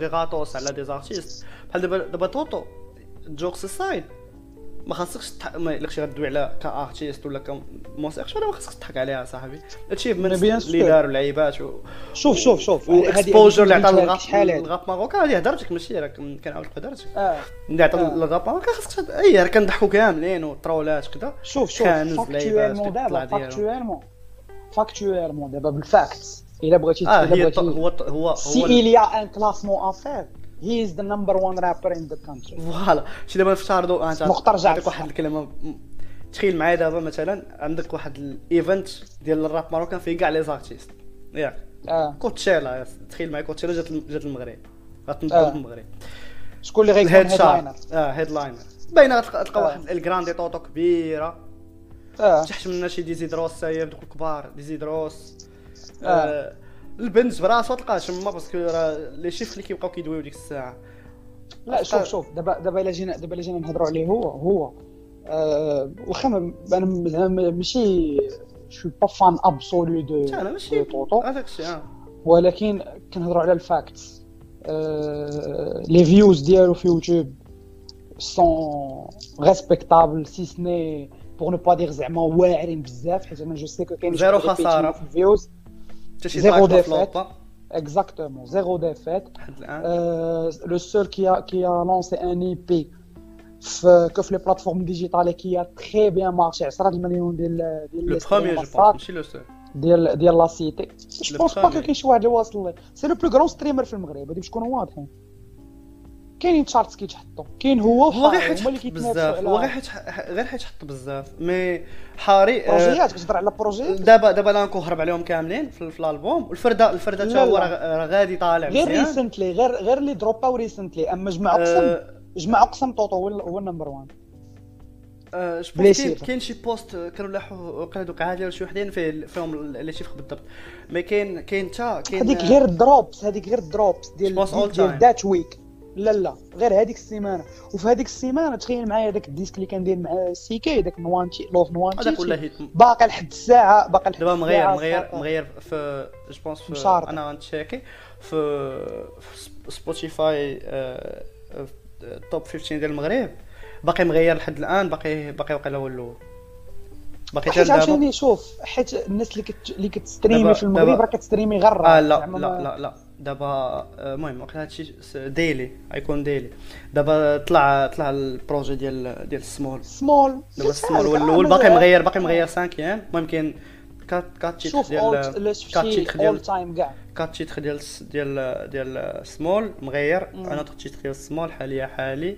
غاطوس على دي زارتيست بحال دابا دابا توتو جوكس سايد ما خاصكش تح... ما كنتي غدوي على كارتيست ولا كموسيقى ولا ما خاصكش تضحك عليها صاحبي. اتشيفمنت بيان اللي. داروا لعيبات و... شوف شوف شوف. واكسبوجر اللي عطى الغاب الغاب ماروكان هذه؟ هضرتك ماشي راك كنعاود هضرتك آه. اللي عطى آه. الغاب ماروكان خاصك اي راه كنضحكوا كاملين وطرولات كذا شوف شوف. فاكتويلمون دابا. فاكتويلمون فاكتويلمون دابا بالفاكتس إلا بغيتي آه إلا بغيتي هو هو سي هو ال- il y a un classement à faire. He is the number one rapper in the country. فوالا. شي دابا نفترضوا؟ آه، انت نقطة رجعت نعطيك واحد الكلمة تخيل معايا دابا مثلا عندك واحد ال event ديال ال rap marocain فيه كاع les artistes ياك. آه. كوتشيلا. تخيل معايا كوتشيلا جات جات المغرب غتنطق آه. المغرب شكون اللي غيكون headliner آه headliner باينه غتلقى تلقى آه. واحد الجراندي طوطو كبيرة. آه. تحت منها شي ديزيدروس سايب دوك الكبار. ديزيدروس آه. آه. البنت براسو تلقاه تما parce que راه les chiffres اللي كيبقاو كيدويو ديك الساعة. لا شوف شوف دابا دابا إلا جينا دابا إلا جينا نهضروا عليه هو هو آه واخا أنا زعما ماشي je suis pas fan absolu de أنا ماشي طوطو هذاك الشيء ولكن كنهضروا على ال facts. آه les views ديالو في يوتيوب sont respectables si ce n'est pour ne pas dire زعما واعرين بزاف حيت أنا je sais que كاين zéro خسارة. في ال views حتى شي zéro track de feat. فلوبا اكزاكتومون زيرو ديفيت لحد الان Euh, le seul qui a, qui a lancé un EP في que في les plateformes digitales et qui a très bien marché 10 المليون ديال ديال لو les بروميير جو streams بونس ماشي لو سول ديال ديال لا سيتي جو Le بونس با premier. كاين شي واحد اللي واصل سي لو بلو غرون ستريمر في المغرب هادي باش نكونوا واضحين كاينين تشارتس كيتحطوا كاين هو هو غير حيت حط بزاف هو غير حيت غير حيت حط بزاف. مي حاري آه، بروجيات كتهضر على بروجيات؟ دابا دابا لانكو هرب عليهم كاملين في, في الألبوم. الفرده لا، تا هو. راه غادي طالع غير ريسنتلي غير غير اللي دروباو ريسنتلي أما جمع آه، جمع قسم طوطو هو ال- هو النمبر 1 آه، جو بلي بونس كاين شيفر. كاين شي بوست كانوا لاحوا وقيلا دوك عادي ولا شي وحدين فيه فيهم لي شيفر بالضبط مي كاين كاين تا كاين هذيك غير الدروبس هذيك غير الدروبس ديال ديال. ذات ويك لا لا غير هذيك السيمانة وفي هذيك السيمانة تخيل معايا داك الديسك اللي كندير مع سيكي داك نوانتي لوف نوانتي هذاك ولا هيت باقي لحد الساعة باقي لحد دابا مغير مغير. مغير في جو بونس في مشارطة. أنا غنتشيكي في في سب- سبوتيفاي آه، توب 15 ديال المغرب باقي مغير لحد الآن باقي باقي واقيلا هو الأول باقي حتى حيت دابا شوف حيت الناس اللي كت... اللي كتستريمي في المغرب راه كتستريمي غير الراب. لا لا ما- لا لا دابا آه، المهم وقيلا هادشي ديلي غيكون ديلي. دابا طلع طلع البروجي ديال ديال السمول سمول دابا السمول هو عارف، الأول باقي. مغير باقي مغير 5 أيام المهم كاين كات كات شوف ديال كات اول ديال كات تيتر ديال ديال ديال سمول مغير. أنا تيتر ديال سمول حاليا حالي.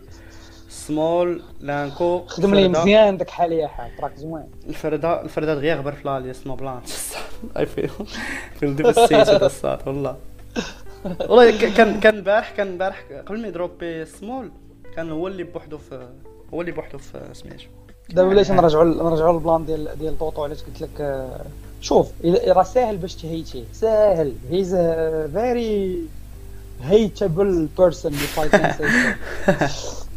سمول لانكو خدم لي مزيان داك حاليا حال تراك زوين. الفردة الفردة دغيا غبر في لاليس نو بلان اي فيل فيل ديفستيتد الصاد والله. والله كان كان البارح كان البارح قبل ما يدروبي سمول كان هو اللي بوحدو في هو اللي بوحدو في سميتو دابا بلاتي نرجعوا نرجعوا لل plan ديال ديال طوطو علاش قلت لك آه، شوف راه ساهل باش ت hate يه ساهل. he's very hateable person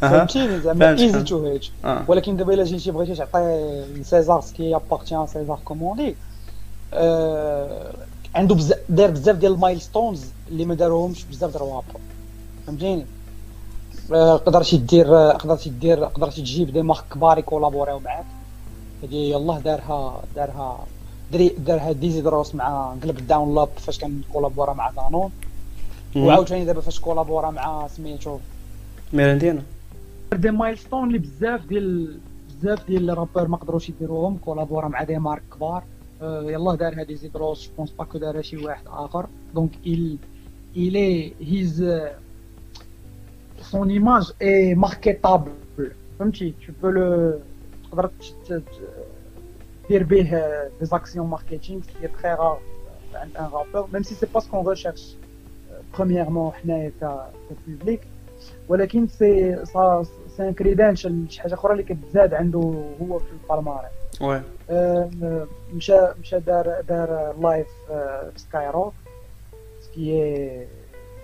فهمتيني زعما easy to hate ولكن دابا إلا جيتي بغيتي تعطي لسيزار سكي ابارتيان سيزار كومون دي عنده بزاف دار بزاف ديال ال milestones اللي ما داروهمش بزاف د الروابا فهمتيني؟ آه، قدرتي دير آه، قدرتي دير قدرتي تجيب des marques كبار يكولابوريو معاك. هادي يلاه دارها دارها دري دارها ديزيدروس مع قلب داون لاب فاش كان كولابورا مع دانون وعاوتاني دابا فاش كولابورا مع سميتو. ميرندينا. des milestones اللي بزاف ديال بزاف ديال ال rappeurs ما قدروش يديروهم كولابورا مع des marques كبار. أه يلاه دارها ديزيدروس je pense pas que دارها شي واحد اخر donc il il est et son image est marketable فهمتي tu peux le تقدر دير به des actions marketing qui est très rare عند un rappeur même si c'est pas ce qu'on recherche premièrement حنايا ك public ولكن c'est c'est un credential شي حاجة أخرى اللي كتزاد عنده هو في ال palmarès oui مشى مشى دار دار live في Skyrock ce que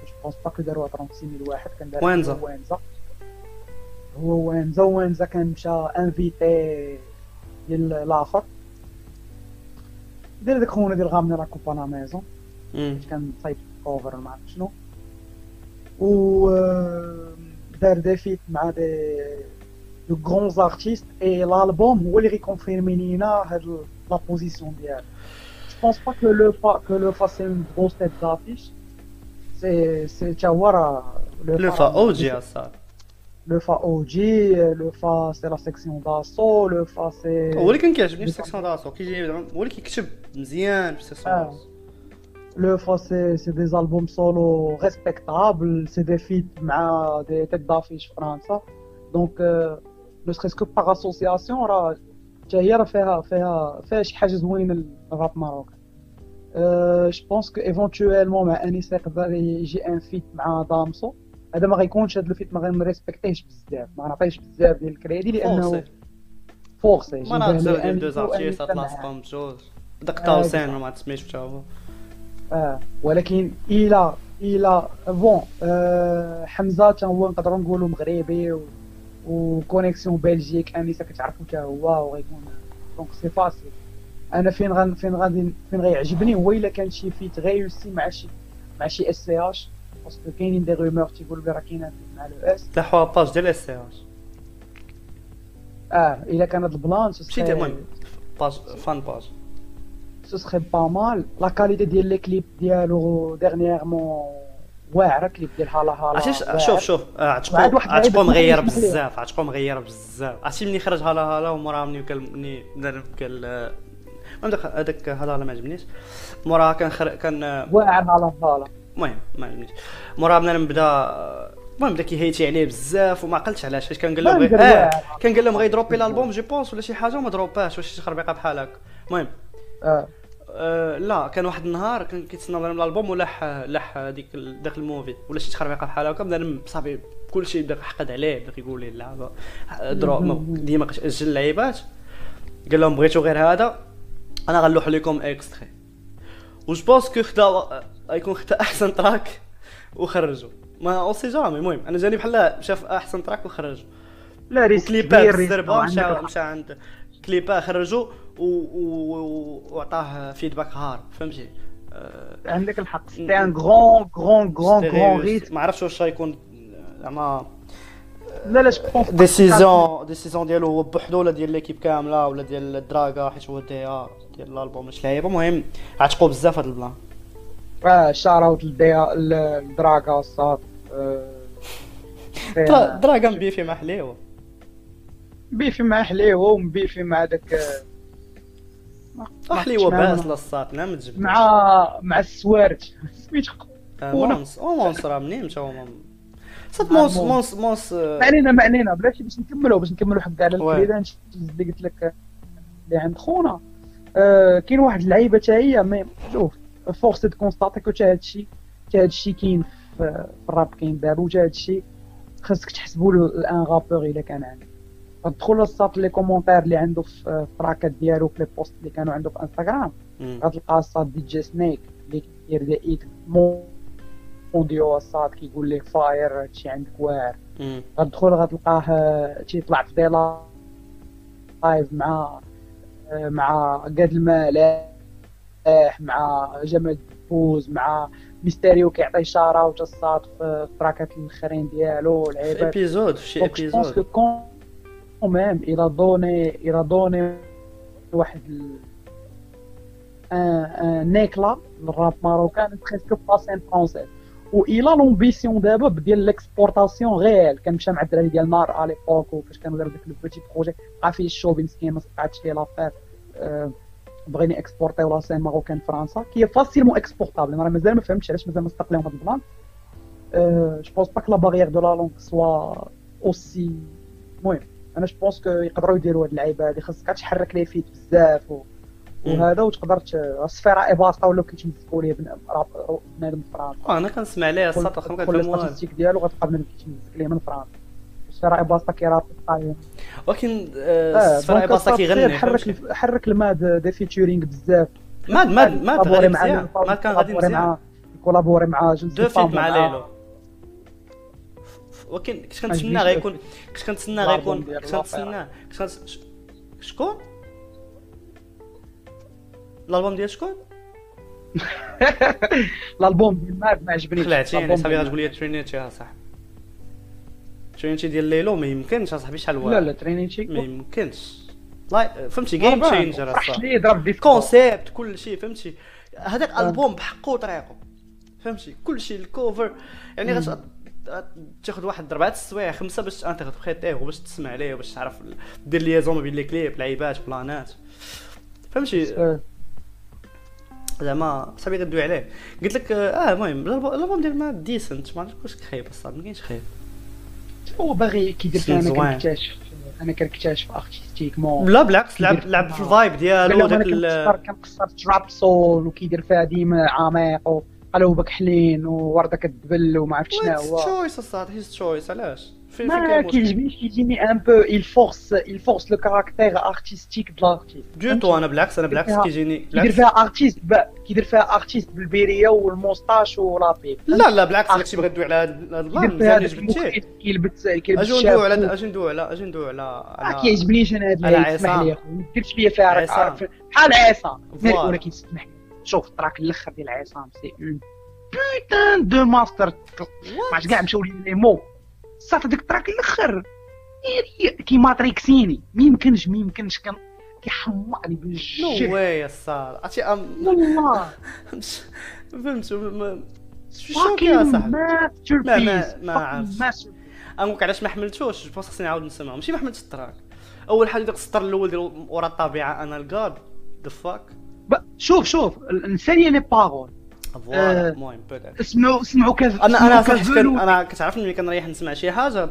je pense pas que داروها 36000 واحد كان دار وينزا وينزا هو وينزا وينزا كان مشى invité ديال الآخر دير ديك خونا ديال ramenez la coupe à la maison كان صايب cover ما عرفت شنو و دار des feats مع des de grands artistes et l'album هو اللي غيكونفيرمي لينا هاد la position ديالو je pense pas que Lefa que Lefa c'est une grosse tête d'affiche c'est c'est تا هو راه Lefa OG اصاحبي Lefa OG Lefa c'est la Section d'Assaut Lefa c'est هو اللي كان كيعجبني في Section d'Assaut كيجي هو اللي كيكتب مزيان في Section d'Assaut Lefa, c'est des albums solo respectables, c'est des feats مع des têtes d'affiche France. Donc, euh, ne serait-ce que par association, راه حتى هي راه فيها فيها فيها شي حاجة زوينه ال rap marocain. أه je pense que éventuellement مع انيس يقدر يجي en feat مع دامسو. هذا ما غيكونش هذا ال feat ما غنريسبكتيهش بزاف. ما غنعطيهش بزاف ديال الكريدي لأنه forcé ما نعرفش ديال deux artistes تلاصقهم بجوج داك طاوسين ما تسميش حتى هو آه ولكن إلى إلى bon آه حمزة حتى هو نقدروا نقولوا مغربي. و connexion Belgique انيس كتعرفو حتى هو وغيكون donc c'est facile أنا فين غن فين غادي فين غيعجبني هو الا كان شي feat réussi مع شي مع شي SCH parce que كاينين des rumeurs تيقولوا بلي راه كاينة مع le S تاحوا باج ديال اس سي اش آه الا كان هاد ال plan ماشي المهم page fan page ce serait pas mal la qualité ديال les clips ديالو dernièrement واعره كليب ديال هالا هالا عرفتي شوف شوف عتقو عتقو مغير بزاف عتقو مغير بزاف. عرفتي ملي خرج هالا هالا ومورا ملي ملي دار قال المهم داك هذاك هالا هالا ما عجبنيش. مورا كان خر... كان واعر هالا هالا المهم ما عجبنيش. مورا بنادم بدا المهم بدا كيهيتي عليه بزاف وما عقلتش علاش. فاش كان قال لهم غير آه كان قال لهم غيدروبي الألبوم je pense ولا شي حاجة وما دروباش واش شي خربيقة بحال هكا المهم. آه. أه لا كان واحد النهار كان كيتسنى الألبوم ولاح لاح ديك داك الموفي. ولا شي تخربيقة بحال هكا بدا صافي كلشي بدا حقد عليه بدا كيقول لي اللعبه درو ديما أجل اللعيبات. قال لهم بغيتو غير هذا؟ أنا غنلوح لكم extrait و je pense que خدا غيكون خدا أحسن track وخرجو. mais on sait jamais المهم أنا جاني بحال شاف أحسن track وخرجو. le risque كليبات الزربه مشى مشى عند كليبا خرجوا وعطاه feedback hard فهمتي؟ أه عندك الحق. سيتي ان غرون غرون غرون غرون ريسك ما عرفتش واش غيكون زعما la la décision décision ديالو هو بوحدو ولا ديال l'équipe كاملة ولا ديال الدراغا حيت هو دي ا ديال الالبوم مش لعيبة. المهم عتقوا بزاف هذا ال plan. آه shout out الدراغا الصاد دراغا مبيفي مع بيفي مع حليوه ومبيفي مع داك حليوه باس للصاط لا متجبد مع مع السوارج سميتو مونس أو مونس راه منين مشى صات مونس. مونس مونس. ما علينا ما علينا بلاتي باش نكملوا باش نكملوا حق على الكريدان اللي قلت لك اللي عند خونا. آه كاين واحد اللعيبة حتى هي مي شوف فورس دو كونستاتي كو حتى هادشي حتى هادشي كاين في الراب كاين دابا وحتى هادشي خاصك تحسبوا ل un rappeur إلا كان عندك. غتدخل للساط les commentaires اللي عنده في التراكات ديالو في les posts اللي كانوا عنده في انستغرام. غتلقى الساط DJ Snake اللي كيدير des hits mondiaux الساط كيقول لك fire هادشي عندك واعر. غتدخل غتلقاه تيطلع في des lives مع مع قاد المالح مع جمال بوز مع ميستيريو كيعطي إشارة وتصات في التراكات الأخرين ديالو في العيبات ايبيزود في شي دونك ميم إلى دوني إلى دوني واحد. ال- ان ان نيكلا للراب ماروكان بريسك با سين فرونسيز و إلى لومبيسيون دابا ديال ليكسبورتاسيون غير كان مشى مع الدراري ديال نار الي بوك وفاش كانوا داروا داك لو بوتي بروجي بقى فيه الشوبي مسكين ما سقعتش ليه l'affaire آه، بغيني export يو la scène marocaine فرنسا qui facilement exportable أنا مازال ما فهمتش علاش مازال ما لهم هذا ال plan. je pense pas la barrière de la langue soit aussi المهم. أنا je pense que يقدروا يديروا هاد اللعيبة هادي؟ خاصك تحرك les feats بزاف و... وهذا وتقدر الصفيره ايباسطا ولاو كيتمسكوا ليه بنادم فرنسا. آه، أنا كنسمع ليه الساط واخا ما كل كنفهم والو ال statistiques ديالو غتلقى بنادم كيتمسك ليه من فرنسا. الصفيره ايباسطا كيراب طايم ولكن آه، الصفر باصا كيغني حرك؟ حرك الماد دي فيتشورينغ بزاف. ماد ماد ماد غادي مزيان. ماد كان غادي مزيان. كولابوري مع جو دو فيت مع ليلو. ولكن كنت كنتسنى غيكون كنت كنتسنى غيكون كنت كنتسنى كنت شكون؟ الألبوم ديال شكون؟ الألبوم ديال ماد ما عجبنيش. خلعتيني صاحبي ديال غتقول لي Trinity ها صاحبي Trinity ديال Laylow ما يمكنش اصاحبي شحال لا واعر لا Trinity ما يمكنش. لا فهمتي game changer اصاحبي concept كل شيء فهمتي. هذاك آه. البوم بحقه وطريقه فهمتي. كل شيء ال cover يعني تاخذ واحد اربعه السوايع خمسة باش interprét يه وباش تسمع ليه وباش تعرف دير liaison بين les clips لعيبات بلانات. فهمتي. زعما صاحبي غدوي عليه. قلت لك آه المهم الألبوم ديال ما ديسنت ما عرفتش واش خايب الصاد ما كاينش خايب. هو باغي كيدير فيها أنا. كنكتشف أنا كنكتشف artistiquement لا بالعكس لعب لعب في ال vibe ديالو داك كنقصر كنقصر trap soul وكيدير فيها ديما عميق وقلوبك حلين وورده كتدبل وما عرفت شنو هو. تشويس الصاد هيز تشويس علاش؟ ما كيعجبنيش كيجيني un peu il force il force le caractère artistique de l'artiste دو أنا بالعكس أنا بالعكس كيجيني كيدير فيها artiste. كيدير فيها ارتيست بالبيريه والموستاش ولابيب لا لا بالعكس داكشي بغيت ندوي على هذا ال plan مزيان جبتيه كيلبس كيلبس أجي ندوي على. أجي ندوي على أجي ندوي على ما كيعجبنيش أنا على اللي اسمح. لي اخويا ما ديرش ليا فيها. عارف بحال voilà. ولكن سمح لي شوف ال track الأخر ديال عصام c'est un putain de master ما عرفتش كاع مشاو لي les mots. صافي ديك ال track الأخر. كي ماتريكسيني. ما يمكنش ما يمكنش كان كيحمقني نو بالجهد واي الصاد عرفتي ام والله. فهمت شوكي يا ما- ما- ما عرفتش. نقولك علاش ما حملتوش؟ بونس خصني نعاود نسمعو. ماشي ما حملتش التراك أول حاجة داك السطر الأول ديال ورا الطبيعة أنا الجاد ذا فاك شوف شوف نسالي لي بارول. فوالا آه، المهم اسمعوا اسمعوا كيف أنا أنا فلو. أنا كتعرفني ملي كنريح نسمع شي حاجة.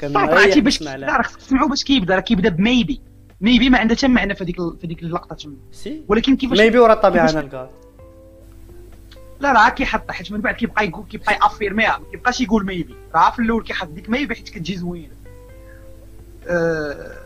كنريح باش لا. خصك تسمعوا باش كيبدا راه كيبدا ب maybe maybe ما عندها حتى معنى في هذيك في هذيك اللقطة تما ولكن كيفاش maybe ورا الطبيعة أنا لا راه كيحط حيت من بعد كيبقى يقول كيبقى ي affirm يها ما كيبقاش يقول maybe راه في الأول كيحط ديك maybe حيت كتجي زوينة. آه،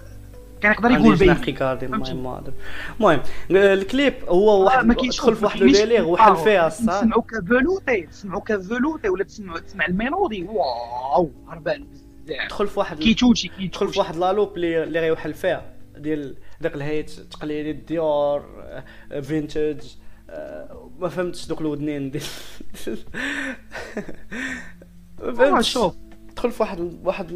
كان يقدر يقول مادر المهم الكليب هو واحد ما كاينش دخل في واحد délire وحل فيها الصاد تسمعوا كفلوتي تسمعوا كفلوتي ولا تسمعوا تسمع الميلودي واو هربان بزاف. دخل في واحد كيتوشي كيتوشي في واحد لالوب اللي غيوحل فيها ديال داك الهيت تقليدي ديور آه، فينتاج آه، ما فهمتش دوك الودنين ديال ما آه، فهمتش. شوف. دخل في واحد واحد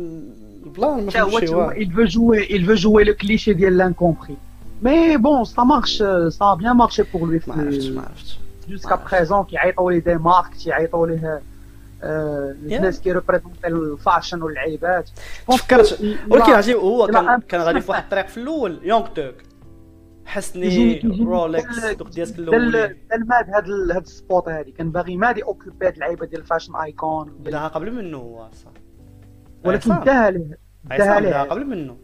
البلان ما هو فهمتش شي il veut jouer il veut jouer le cliché ديال l'incompris. Mais bon ça marche ça a bien marché pour lui. ما عرفتش ما عرفتش jusqu'à présent كيعيطوا ليه دي مارك كيعيطوا ليه. الناس كيريبريزونتي الفاشن واللعيبات تفكرت ولكن عجيب هو كان كان غادي في واحد الطريق في الأول يونغ توك حسني رولكس دوك ديالك دال ماد هاد هاد السبوت هادي كان باغي مادي اوكوبي هاد اللعيبه ديال الفاشن ايكون بداها قبل منه هو صح ولكن داها عصام بداها ليه قبل منه.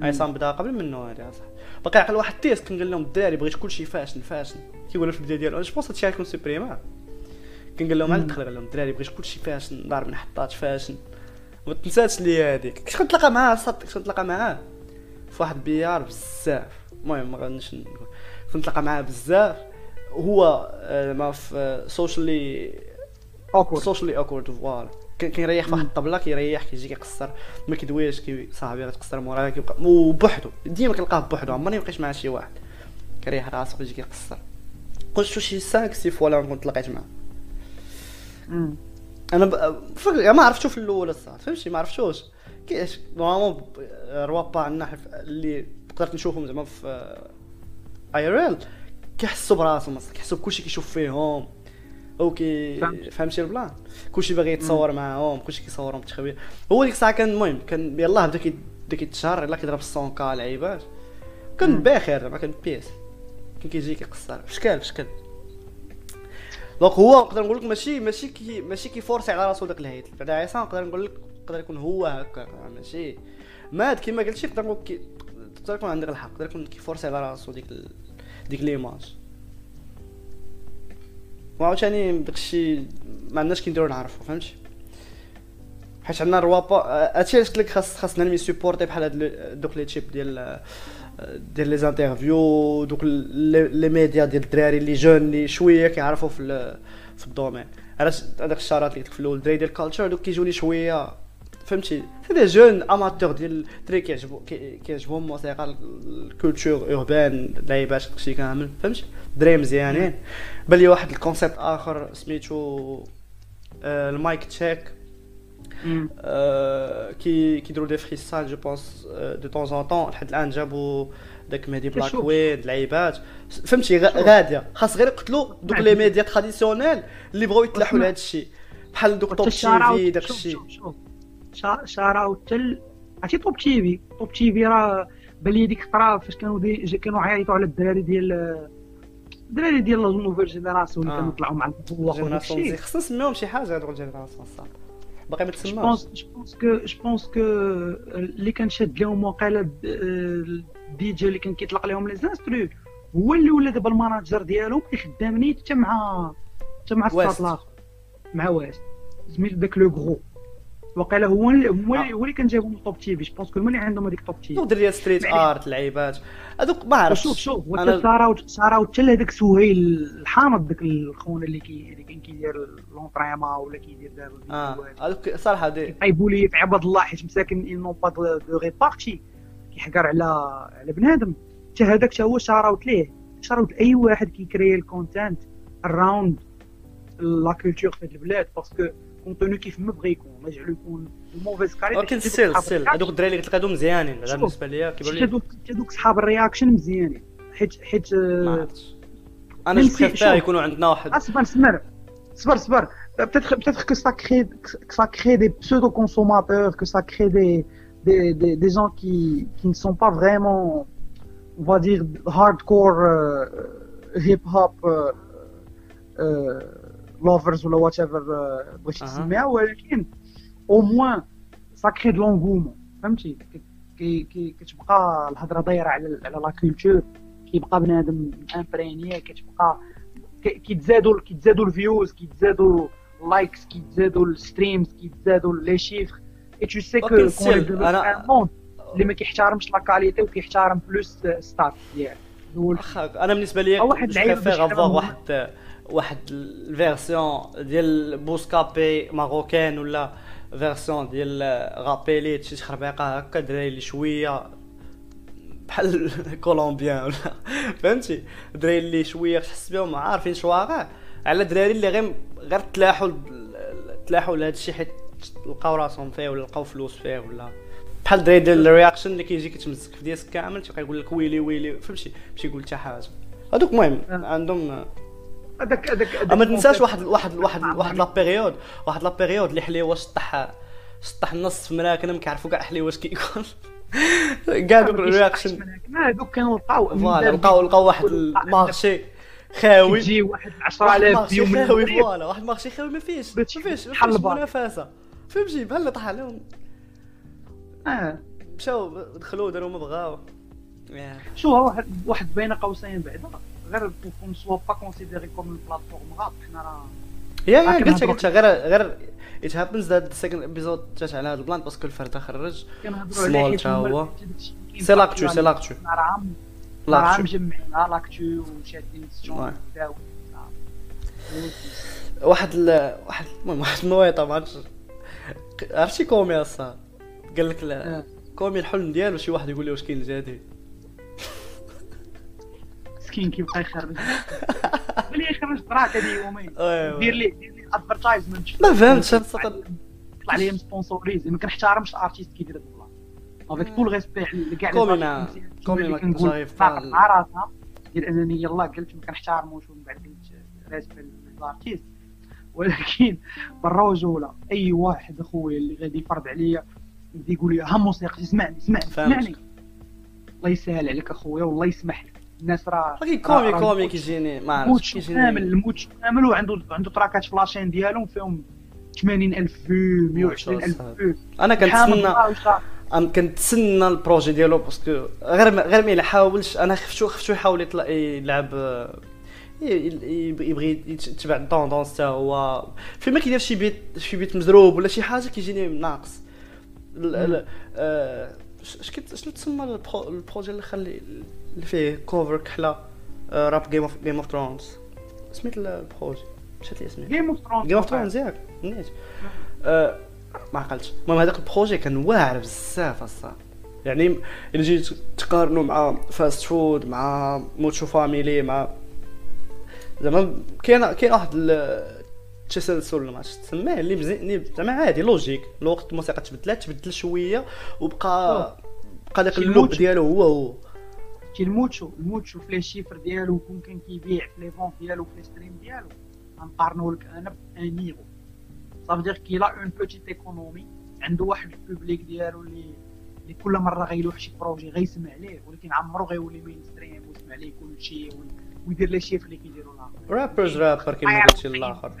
عصام بداها قبل منه هذه صح. باقي عقل واحد تيست كنقول لهم الدراري بغيت كلشي فاشن فاشن كيقولوا في البدايه ديالو جو بونس هادشي غيكون سوبريما كنقول لهم على. الدخل قال لهم الدراري بغيت كلشي فاشن ضارب من حطات فاشن ما تنساش لي هذيك كنت كنتلاقى معاه صدق كنت كنتلاقى معاه. في واحد بيار بزاف. المهم ما غاديش نقول كنت نتلاقى معاه بزاف. هو آه، ما في سوشيالي awkward socially awkward voilà. كيريح في واحد الطبلة كيريح كيجي كيقصر. ما كيدويش كي صاحبي غتقصر موراها كيبقى وبوحدو. ديما كنلقاه بوحدو عمرني مبقيتش مع شي واحد. كيريح راسو كيجي كيقصر. قلت شي cinq six fois لا كنت تلاقيت معاه. أنا ب... فك... ما عرفتو في الأول الصراحة. فهمتي؟ ما عرفتوش. كيفاش normalement روابا عندنا حف- اللي قدرت نشوفهم زعما في IRL كيحسوا براسهم كيحسوا بكلشي كيشوف فيهم. أو كي فهمت. فهمتي البلان كلشي باغي يتصور معاهم كلشي كيصورهم بتخويه هو ديك الساعة كان المهم كان يلاه بدا بدا كيتشهر يلاه كيضرب 100 كا لعيبات. كان. باخر زعما كان بيس. كان كيجي كيقصر. شكال شكل دونك هو نقدر نقول لك ماشي ماشي كي ماشي كيفورسي على راسو داك الهيت بعد عصام نقدر نقول لك يقدر يكون هو هكا ماشي. ماد كيما قلتي نقدر نقول تقدر يكون عندك الحق يقدر يكون كيفورسي على راسو ديك ال... ديك l'image وعاوتاني داكشي ما عندناش كي نديرو نعرفو فهمتي؟ حيت عندنا الروابا هادشي علاش قلت لك خاص خاصنا نمي سيبورتي بحال هاد دوك لي تشيب ديال ديال les interviews دوك les médias ديال الدراري اللي jeunes اللي شوية كيعرفوا في في ال domaine. علاش؟ هذاك الشارات اللي قلت في الأول الدراري ديال ال culture دوك كيجوني شوية فهمتي؟ c'est des jeunes amateurs ديال الدراري كيعجبو كي- كيعجبهم الموسيقى ال culture urbaine اللعيبات داكشي كامل فهمتي؟ دراري مزيانين بان لي واحد ال concept آخر سميتو آه، ال mic check. مم. آه، كي كيديروا des freestyles je pense de temps en temps لحد الآن جابوا داك مهدي بلاك كنشوف. ويد لعيبات. فهمتي؟ غا- غادية. خاص غير يقتلوا دوك les médias traditionnels اللي بغاو يتلاحوا لهذا الشيء. بحال دوك توب تي في داك شوف الشيء. شارع وتل. عرفتي توب تي في توب تي في راه بان لي ديك الخطره فاش كانوا دي كانوا عيطوا على الدراري ديال الدراري ديال la nouvelle génération اللي آه. كانوا طلعوا مع الفوق وداك génération الشيء. زي. خصنا نسميهم شي حاجة هذوك ال génération الصاد باقي ما تسماش pense je pense que je pense que اللي كان شاد لهم وقيلا د- الدي جي اللي كان كيطلق لهم les instrus هو اللي ولا دابا ال manager ديالهم اللي خدام نيت حتى مع حتى مع. الساط الآخر. مع واش سميتو داك le gros وقيلا هو اللي هو اللي, هو اللي كان جابهم توب تي في je pense que هما اللي عندهم هذيك توب تي دوك ديال street art لعيبات هذوك ما عرفتش. شوف شوف صاروا صاروا حتى لهذاك سهيل الحامض داك الخون اللي كي اللي كان كيدير لونطريما ولا كيدير دابا آه. الفيديوهات. هذوك صراحة دي كيطيبوا لي في عباد الله حيت مساكن ils n'ont pas de répartie. كيحقر على على بنادم. حتى هذاك حتى هو شاراوت ليه شاراوت أي واحد كيكري ال content around la culture في البلاد parce que contenu كيف ما بغى يكون ما يجعلو يكون mauvaise qualité ولكن still still هذوك الدراري اللي قلت لك زيانين بعدا شوف. بالنسبة ليا كيبان حتى لي دوك حتى دوك صحاب ال reaction مزيانين حيت حيت ما آه، عرفتش أنا je ne sais- préfère شوف. يكونوا عندنا واحد اصبر صبر صبر صبر peut-être peut-être que ça crée que ça crée des pseudo consommateurs que ça crée des des, des, des gens qui qui ne sont pas vraiment on va dire hardcore euh, hip hop euh, euh, lovers ou whatever euh, بغيتي. تسميها ولكن moins ça crée de l'engouement. فهمتي كي كي كتبقى الهضره دايره على على لا كولتور كيبقى بنادم امبريني كتبقى كي- كيتزادوا كيتزادوا ال views كيتزادوا ال likes كيتزادوا ال streams كيتزادوا les chiffres et tout c'est que اللي ما كيحترمش la qualité وكيحترم plus stats ديالو أنا بالنسبة لي واحد لعيب واحد واحد ال version ديال Booska-P marocain ولا version ديال Rapelite شي خربيقه هكا دراري اللي شوية بحال كولومبيان ولا فهمتي؟ دراري اللي شوية تحس بهم عارفين شواغع على دراري اللي غير غير تلاحوا تلاحوا لهذا الشيء حيت لقاو راسهم فيه ولا لقاو فلوس فيه ولا بحال دراري ديال ال reaction اللي كيجي كيتمسك في disque كامل تيبقى يقول لك ويلي ويلي فهمتي؟ ماشي يقول حتى حاجة. هذوك المهم. عندهم هذاك هذاك ما تنساش. واحد واحد واحد واحد la période واحد la période اللي حليوه سطح سطح النص في مراكنا ما كيعرفوا كاع حليواش كيكون. كاع دوك الرياكشن. هذوك كانوا لقاو فوالا لقاو لقاو واحد المارشي خاوي. تجي واحد واحد 10000 مارشي فيهم من خاوي. فوالا. واحد مارشي خاوي ما فيش ما البار. منافسة. فهمتي بحال اللي طاح عليهم؟ آه. مشاو دخلوا داروا ما بغاو. شو واحد واحد بين قوسين بعدا. غير بون سوا با كونسيديري كوم بلاتفورم غاب حنا راه يا يا هضروا- قلتها غير غير ات هابنز ذات السكند ابيزود جات على هذا البلان باسكو الفرد خرج. سمول تا هو. سي لاكتو سي. لاكتو لاكتو مجمعين لاكتو وشادين واحد ال... واحد المهم واحد المويطه ما عرفتش عرفتي كومي أصلا؟ قال لك لا. آه. كومي الحلم ديالو شي واحد يقول له واش كاين الجديد. مسكين كيبقى يخرج ملي يخرج براك هذه يومين أيوة. دير لي دير لي advertisement ما فهمتش يطلع لي sponsorisé ما كنحترمش ال artiste كيدير هاد ال plan avec tout respect لكاع كومي لي ما- artistes كومي اللي ما كنقول. مع راسها ديال أنني يلا قلت ما كنحترموش ومن بعد قلت respect لل artiste ولكن بالرجوله أي واحد اخويا اللي غادي يفرض عليا يبدا يقول لي ها موسيقى اسمعني اسمعني. اسمعني. الله يسهل عليك أخويا والله يسمح لك. الناس راه كومي راه- كومي كيجيني ما عرفتش كيجيني. كامل الموتشو كامل وعنده عنده تراكات في la chaîne ديالهم فيهم 80000 views 120000 صح. views. أنا كنتسنى كنتسنى ال projet ديالو parce que غير غير ما يحاولش أنا خفتو خفتو يحاول يطلع يلعب يبغي يتبع ال tendance تا هو. فيما كيدير شي بيت شي بيت مزروب ولا شي حاجة كيجيني ناقص. آه، شنو تسمى البرو- ال projet اللي خلي اللي فيه cover كحلة راب Game of Game of Thrones سميت ال projet مشات لي اسمي. Game of Thrones Game of Thrones ياك. نيت. آه، ما عقلتش. المهم هذاك ال projet كان واعر بزاف أصلا. يعني الا جيت تقارنوا مع Fast Food مع موتشو Family مع زعما كاين كاين واحد ال- التسلسل ولا ما تسميه اللي مزيان زعما عادي logique الوقت الموسيقى تبدلات تبدل شوية وبقى بقى داك ال loop. ديالو هو هو. الموتشو الموتشو في les chiffres ديالو يكون كان كيبيع في les ventes ديالو في les streams ديالو غنقارنو لك أنا bon niveau ça veut dire qu'il a une petite économie عنده واحد ال public ديالو اللي اللي كل مره غيلوح شي projet غيسمع ليه ولكن عمرو غيولي mainstream ويسمع ليه كل شيء ويدير les chiffres اللي كيديروا الآخر rapper's rapper كما قلتي الآخر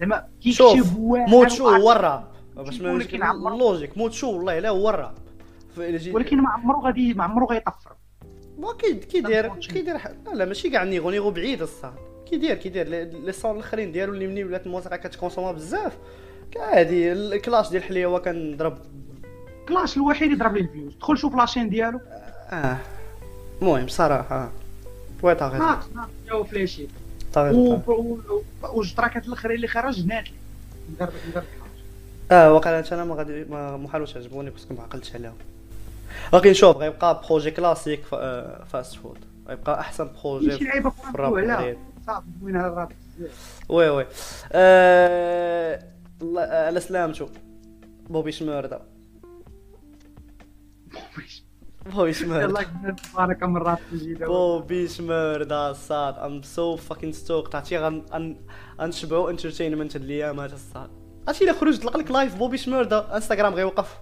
زعما شوف موتشو. هو الراب باش ما ولكن يجيك عمرو- اللوجيك موتشو والله لا هو الراب ولكن ما عمرو غادي ما عمرو غيطفر ما كي- كيدير موتشو. كيدير ح- لا لا ماشي كاع نيغو نيغو بعيد الصاد كيدير كيدير لي لي صون الاخرين ديالو اللي مني ولات الموسيقى كتكونسوما بزاف عادي الكلاش ديال الحليه هو كنضرب كلاش الوحيد اللي ضرب لي الفيوز. دخل شوف لاشين ديالو. آه. المهم صراحة بوي طاغي ناقص ناقص جاو فلاشي. طاغي والتراكات الاخرين اللي خرج نات لي آه انت أنا ما غادي ما حاولوش يعجبوني باسكو ما عقلتش عليهم. ولكن شوف غيبقى بروجي كلاسيك ف- آه، فاست فود غيبقى أحسن بروجي في الراب صافي زوين هذا الراب؟ وي وي. آه... الله- آه، على سلامتو بوبي شمردة بوبي قلنا تبارك من بوبي شمردة صاد. I'm so fucking stoked عرفتي غن غن- غنشبعو entertainment هاد الايامات الصاد. عرفتي إلا خرج طلق لك live بوبي شمردة انستغرام غيوقف.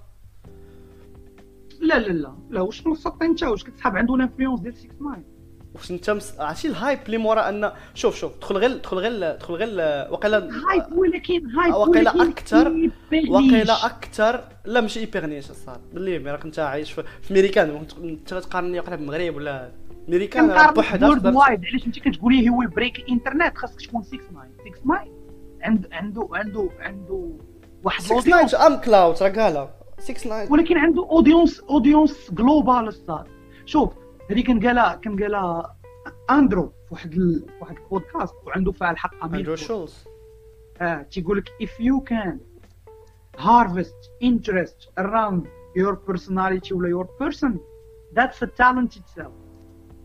لا لا لا لا واش نصط انت؟ واش كتسحب عنده ال influence ديال 6 9 واش انت. عرفتي ال hype اللي مورا ان شوف شوف دخل غير دخل غير دخل غير وقيلا hype ولكن hype أكتر- كيبانيش. واقيلا أكثر لا ماشي يبيغنيش الصاد باللي راك انت عايش في, في ميريكان انت غتقارني واقيلا بالمغرب ولا ميريكان بوحدها وورد وايد علاش انت كتقول لي هو بريك الانترنت خاصك تكون 6 9 6 9 عنده عنده عنده عنده واحد 6 الاودينس 9 أم كلاود راه قالها 6 9 ولكن عنده اودينس اودينس جلوبال الصاد شوف هذه كان قالها كان قالها أندرو في واحد ال... في واحد البودكاست وعنده فيها الحق أندرو شولز. آه تيقول لك if you can harvest interest around your personality ولا your person that's a talent itself.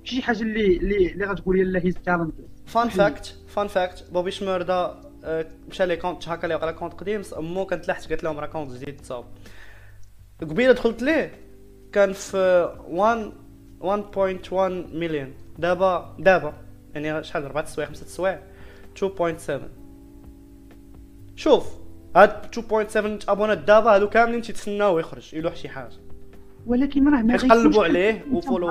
شي حاجة اللي اللي اللي غتقول لي لا he's talentless fun fact fun fact بوبي شمردة آه، مشى le compte هكا لي وقع compte قديم امو كانت لحت قالت لهم راه compte جديد تصاوب قبيلة دخلت ليه؟ كان في 1 1.1 مليون دابا دابا. يعني شحال؟ أربعة سوايع خمسة سوايع. 2.7 شوف هاد 2.7 abonnés دابا هادو كاملين تيتسناو يخرج يلوح شي حاجة. ولكن راه ما حيت قلبوا غيكونش عليه و follow.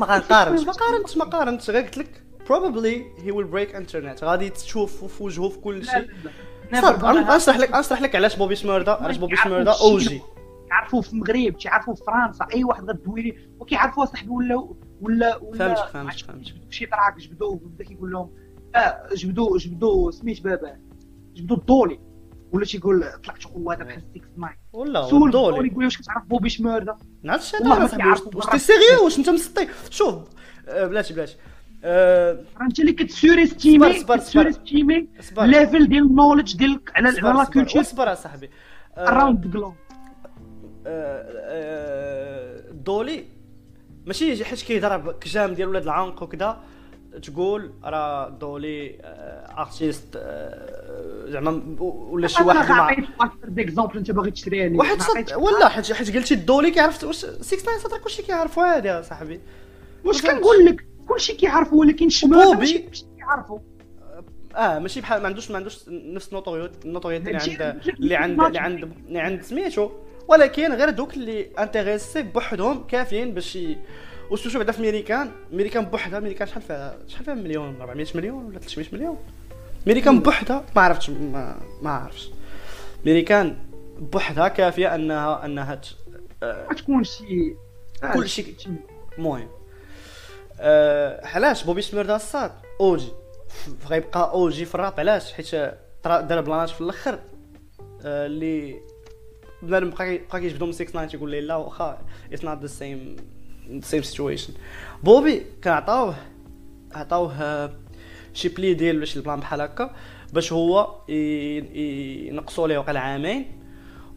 ما غنقارنش ما قارنتش ما قارنتش غير قلت لك probably he will break internet. غادي تشوف في وجهه في كل شيء. Gonna غنشرح لك غنشرح لك علاش بوبي سميردا علاش بوبي سميردا OG تعرفوه في المغرب تعرفوه في فرنسا أي واحد غدوي لي وكيعرفوه صاحبي ولا ولا ولا فهمتك، فهمتك، فهمتك. شي تراك جبدوه وبدا كيقول لهم آه، جبدوا جبدوا سميت بابا. جبدوا الدولي ولا تيقول طلعت هذا بحال 6 9 ولا سول الدولي يقول واش كتعرف بوبي شمارده نعرفش والله أنا واش تي سيريو واش انت مسطي شوف بلاتي بلاتي آه، راه انت اللي كتسوري ستيمي؟ صبر، صبر، كتسوري صبر. ستيمي؟ صبر ليفل ديال النولج ديالك على على لا كولتور اصبر اصاحبي اراوند جلوب دولي ماشي حيت كيهضر كجام ديال ولاد العنق وكذا تقول راه دولي ارتيست آه، زعما ولا شي واحد مع أكثر ديكزومبل أنت باغي تشريها لي. واحد صد ولا حيت حيت قلتي الدولي كيعرف واش 6 9 صدرك واش كيعرفوا هذا يا صاحبي؟ واش كنقول لك؟ كلشي كيعرفوا ولكن وبوبي- ماشي كلشي كيعرفوا آه ماشي بحال ما عندوش ما عندوش نفس النوطوريوت النوطوريتي اللي عند اللي عند اللي عند اللي عند سميتو. ولكن غير دوك اللي intéressés بوحدهم كافيين باش ي... وسوشو بعدا في ميريكان ميريكان بوحدها ميريكان شحال فيها؟ شحال فيها مليون؟ 400 مليون ولا 300 مليون؟ ميريكان بوحدها؟ ما عرفتش ما, ما عرفتش. ميريكان بوحدها كافية انها أنها. آه، غتكون شي آه، كل شيء. المهم. علاش؟ بوبي سمير الصاد OG. غيبقى OG في الراب علاش؟ حيت دار بلانات في الأخر. أه اللي بنادم بقى بقى كيجبدو من 6 9 تيقول لي لا واخا it's not the same same situation بوبي كان عطاوه عطاوه آه، شي plea deal ولا شي plan بحال هكا باش هو ينقصوا ليه وقع عامين.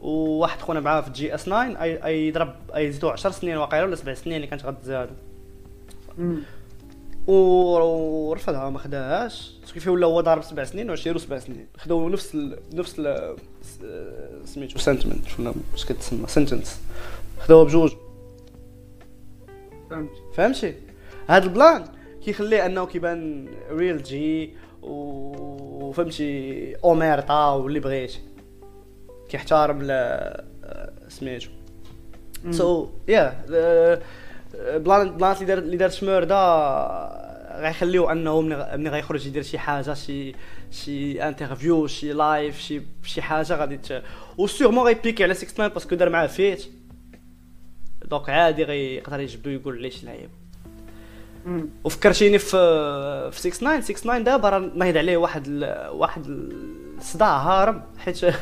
وواحد خونا معاه في GS 9 اي يضرب أي يزيدو 10 سنين واقيلا ولا 7 سنين اللي كانت غتزادو ورفضها ما خداهاش كيف ولا هو ضارب سبع سنين وعشيرو سبع سنين. خداو نفس ال... نفس ال... سميتو sentiment ولا اش كتسمى sentence خداوها بجوج. فهمت فهمتي؟ هاد ال plan كيخليه انه كيبان real G وفهمتي omertà واللي بغيتي. كيحترم ل سميتو. so yeah plan plan اللي دار اللي دار شموردا غيخليو انه ملي غيخرج يدير شي حاجة شي شي interview شي live شي شي حاجة غادي ت... و sûrement غيبيكي على 6 9 parce que دار معاه feat. donc عادي غيقدر يجبدو يقول عليه شي لعيب. وفكرتيني في في 6 9 6 9 دابا راه نايض عليه واحد ال... واحد الصداع هارب حيت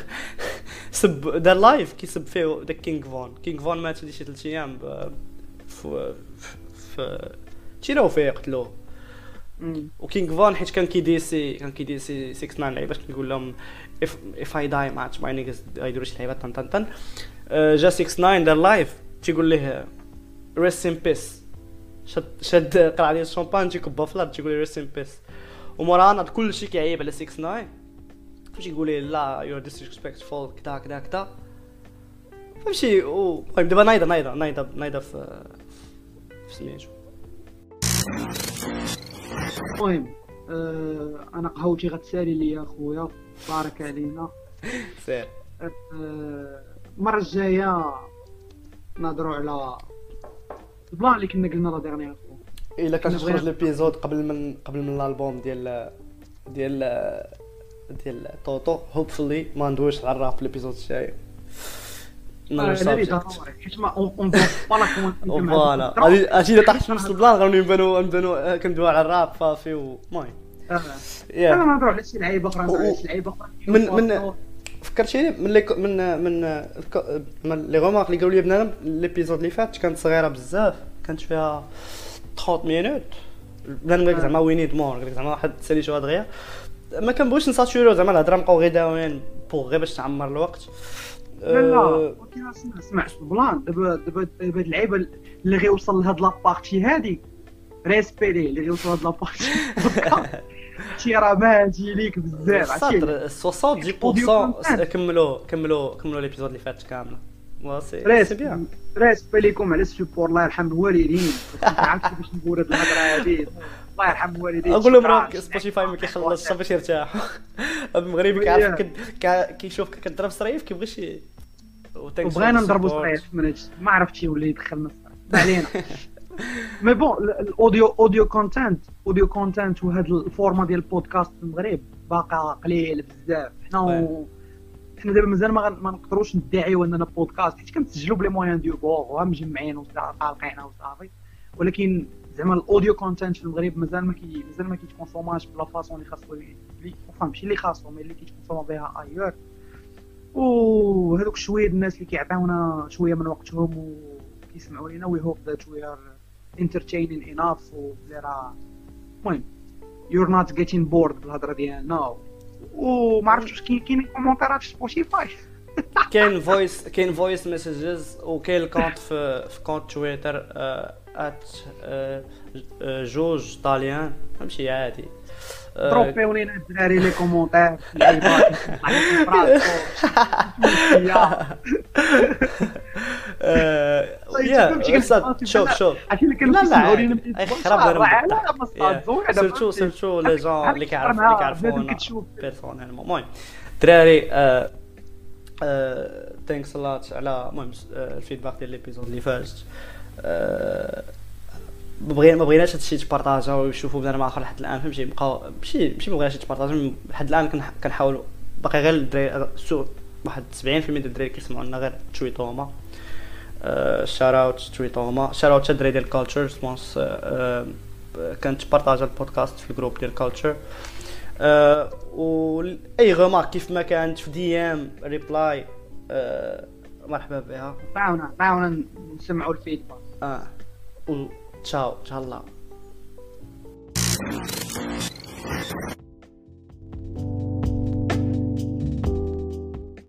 سب دار live كيسب فيه داك كينغ فون كينغ فون مات شي ثلاث أيام ب- في في تيراو فيه قتلوه. وكينغ فون حيت كان كيديسي كان كيديسي 6 9 لعيبات كيقول لهم if if I die match my niggas غيديروا شي لعيبات طن طن طن جا 6 9 دار live تيقول ليه rest in peace. شد شد قرع عليه الشامبان تيكبها في الأرض تيقول ليه rest in peace. ومورا ناض كلشي كيعيب على 6 9 فهمتي يقول ليه لا you're disrespectful كدا كدا كدا. فهمتي المهم دابا نايضة نايضة نايضة نايضة في سميتو المهم آه، أنا قهوتي غتسالي ليا اخويا بارك علينا. سير. آه، المرة الجاية نهضروا على ال plan اللي كنا قلنا la dernière fois إلا كان تخرج l'épisode قبل من قبل من الألبوم ديال ديال ديال توتو. hopefully ما ندويش على الراب في ال épisode الجاي. voilà كون voilà هادي هادشي اللي طاح في نص ال plan غنولي نبانو نبانو كندويو على الراب صافي أنا يا نهضروا على شي لعيبه أخرى على شي لعيبه أخرى؟ من- من- فكرتيني من لي من من الك- من les remarques اللي قالوا لي بنادم ال épisode اللي فات كانت صغيرة بزاف كانت فيها 30 minutes. بنادم قال لك زعما we need more قال لك زعما واحد ساليتو دغيا. ما كنبغيش نساتوريو زعما الهضره نبقاو غير داويين pour غير باش تعمر الوقت. لا لا أه، ولكن اسمع ال plan دابا دابا دابا اللعيبة اللي غيوصل لهاد la partie هادي respect ليه اللي غيوصل لهاد la partie شي راه ماجي ليك بزاف عرفتي؟ الصدر 70% كملوا كملوا كملوا l'épisode اللي فات كاملة. c'est bien respect ليكم على ال support الله يرحم الوالدين. ما عرفتش كيفاش نقول هاد الهضرة هادي؟ الله يرحم الوالدين أقول لهم سبوتيفاي ما كيخلصش باش يرتاح المغربي كيعرف كيشوفك كضرب صريف كيبغيش وبغينا نضربوا من هادشي. ما عرفتش يولي يدخلنا ما علينا. mais bon ال- ال audio audio content audio content وهاد ال format ديال البودكاست في المغرب باقا قليل بزاف. حنا و... حنا دابا مازال ما, ما نقدروش ندعيو أننا بودكاست حيت كنسجلوا ب les moyens du bord وها مجمعين وقالقين وصافي. ولكن زعما ال audio content في المغرب مازال ما كي مازال ما كيتكونسوماش ب la façon اللي خاصو اللي ماشي اللي خاصو mais اللي كيتكونسوما بها ailleurs وهذوك شوية الناس اللي كيعطيونا شوية من وقتهم وكيسمعوا لينا we hope that we are entertaining enough وبلي راه المهم you're not getting bored بالهضرة ديالنا وما عرفتش واش كاين كومونتيرات في سبوتيفاي كاين فويس كاين فويس ميسجز وكاين الكونت في في كونت تويتر ات جوج طاليان فهمتي عادي آه، دروبيو لينا الدراري لي كومونتير آه، طيب، يا شوف شوف لا لا خراب بالضحك. surtout surtout les gens اللي كيعرف اللي كيعرفونا personnellement المهم دراري thanks a lot على المهم آه، ال feedback ديال l'épisode اللي فات آه، ما بغينا ما بغيناش هادشي يتبارطاجا ويشوفوا بنادم آخر لحد الآن فهمتي؟ بقاو ماشي ماشي ما بغيناش يتبارطاجا لحد الآن كنح- كنحاولوا باقي غير الدراري so واحد 70% ديال الدراري كيسمعوا لنا غير تويتوما شار اوت تويتوما شار اوت الدراري ديال كالتشر سبونس كانت بارطاجا البودكاست في الجروب ديال كالتشر و أي غومارك كيف ما كانت في دي ام ريبلاي مرحبا بها. عاونا عاونا نسمعوا الفيدباك. a um tchau, tchau.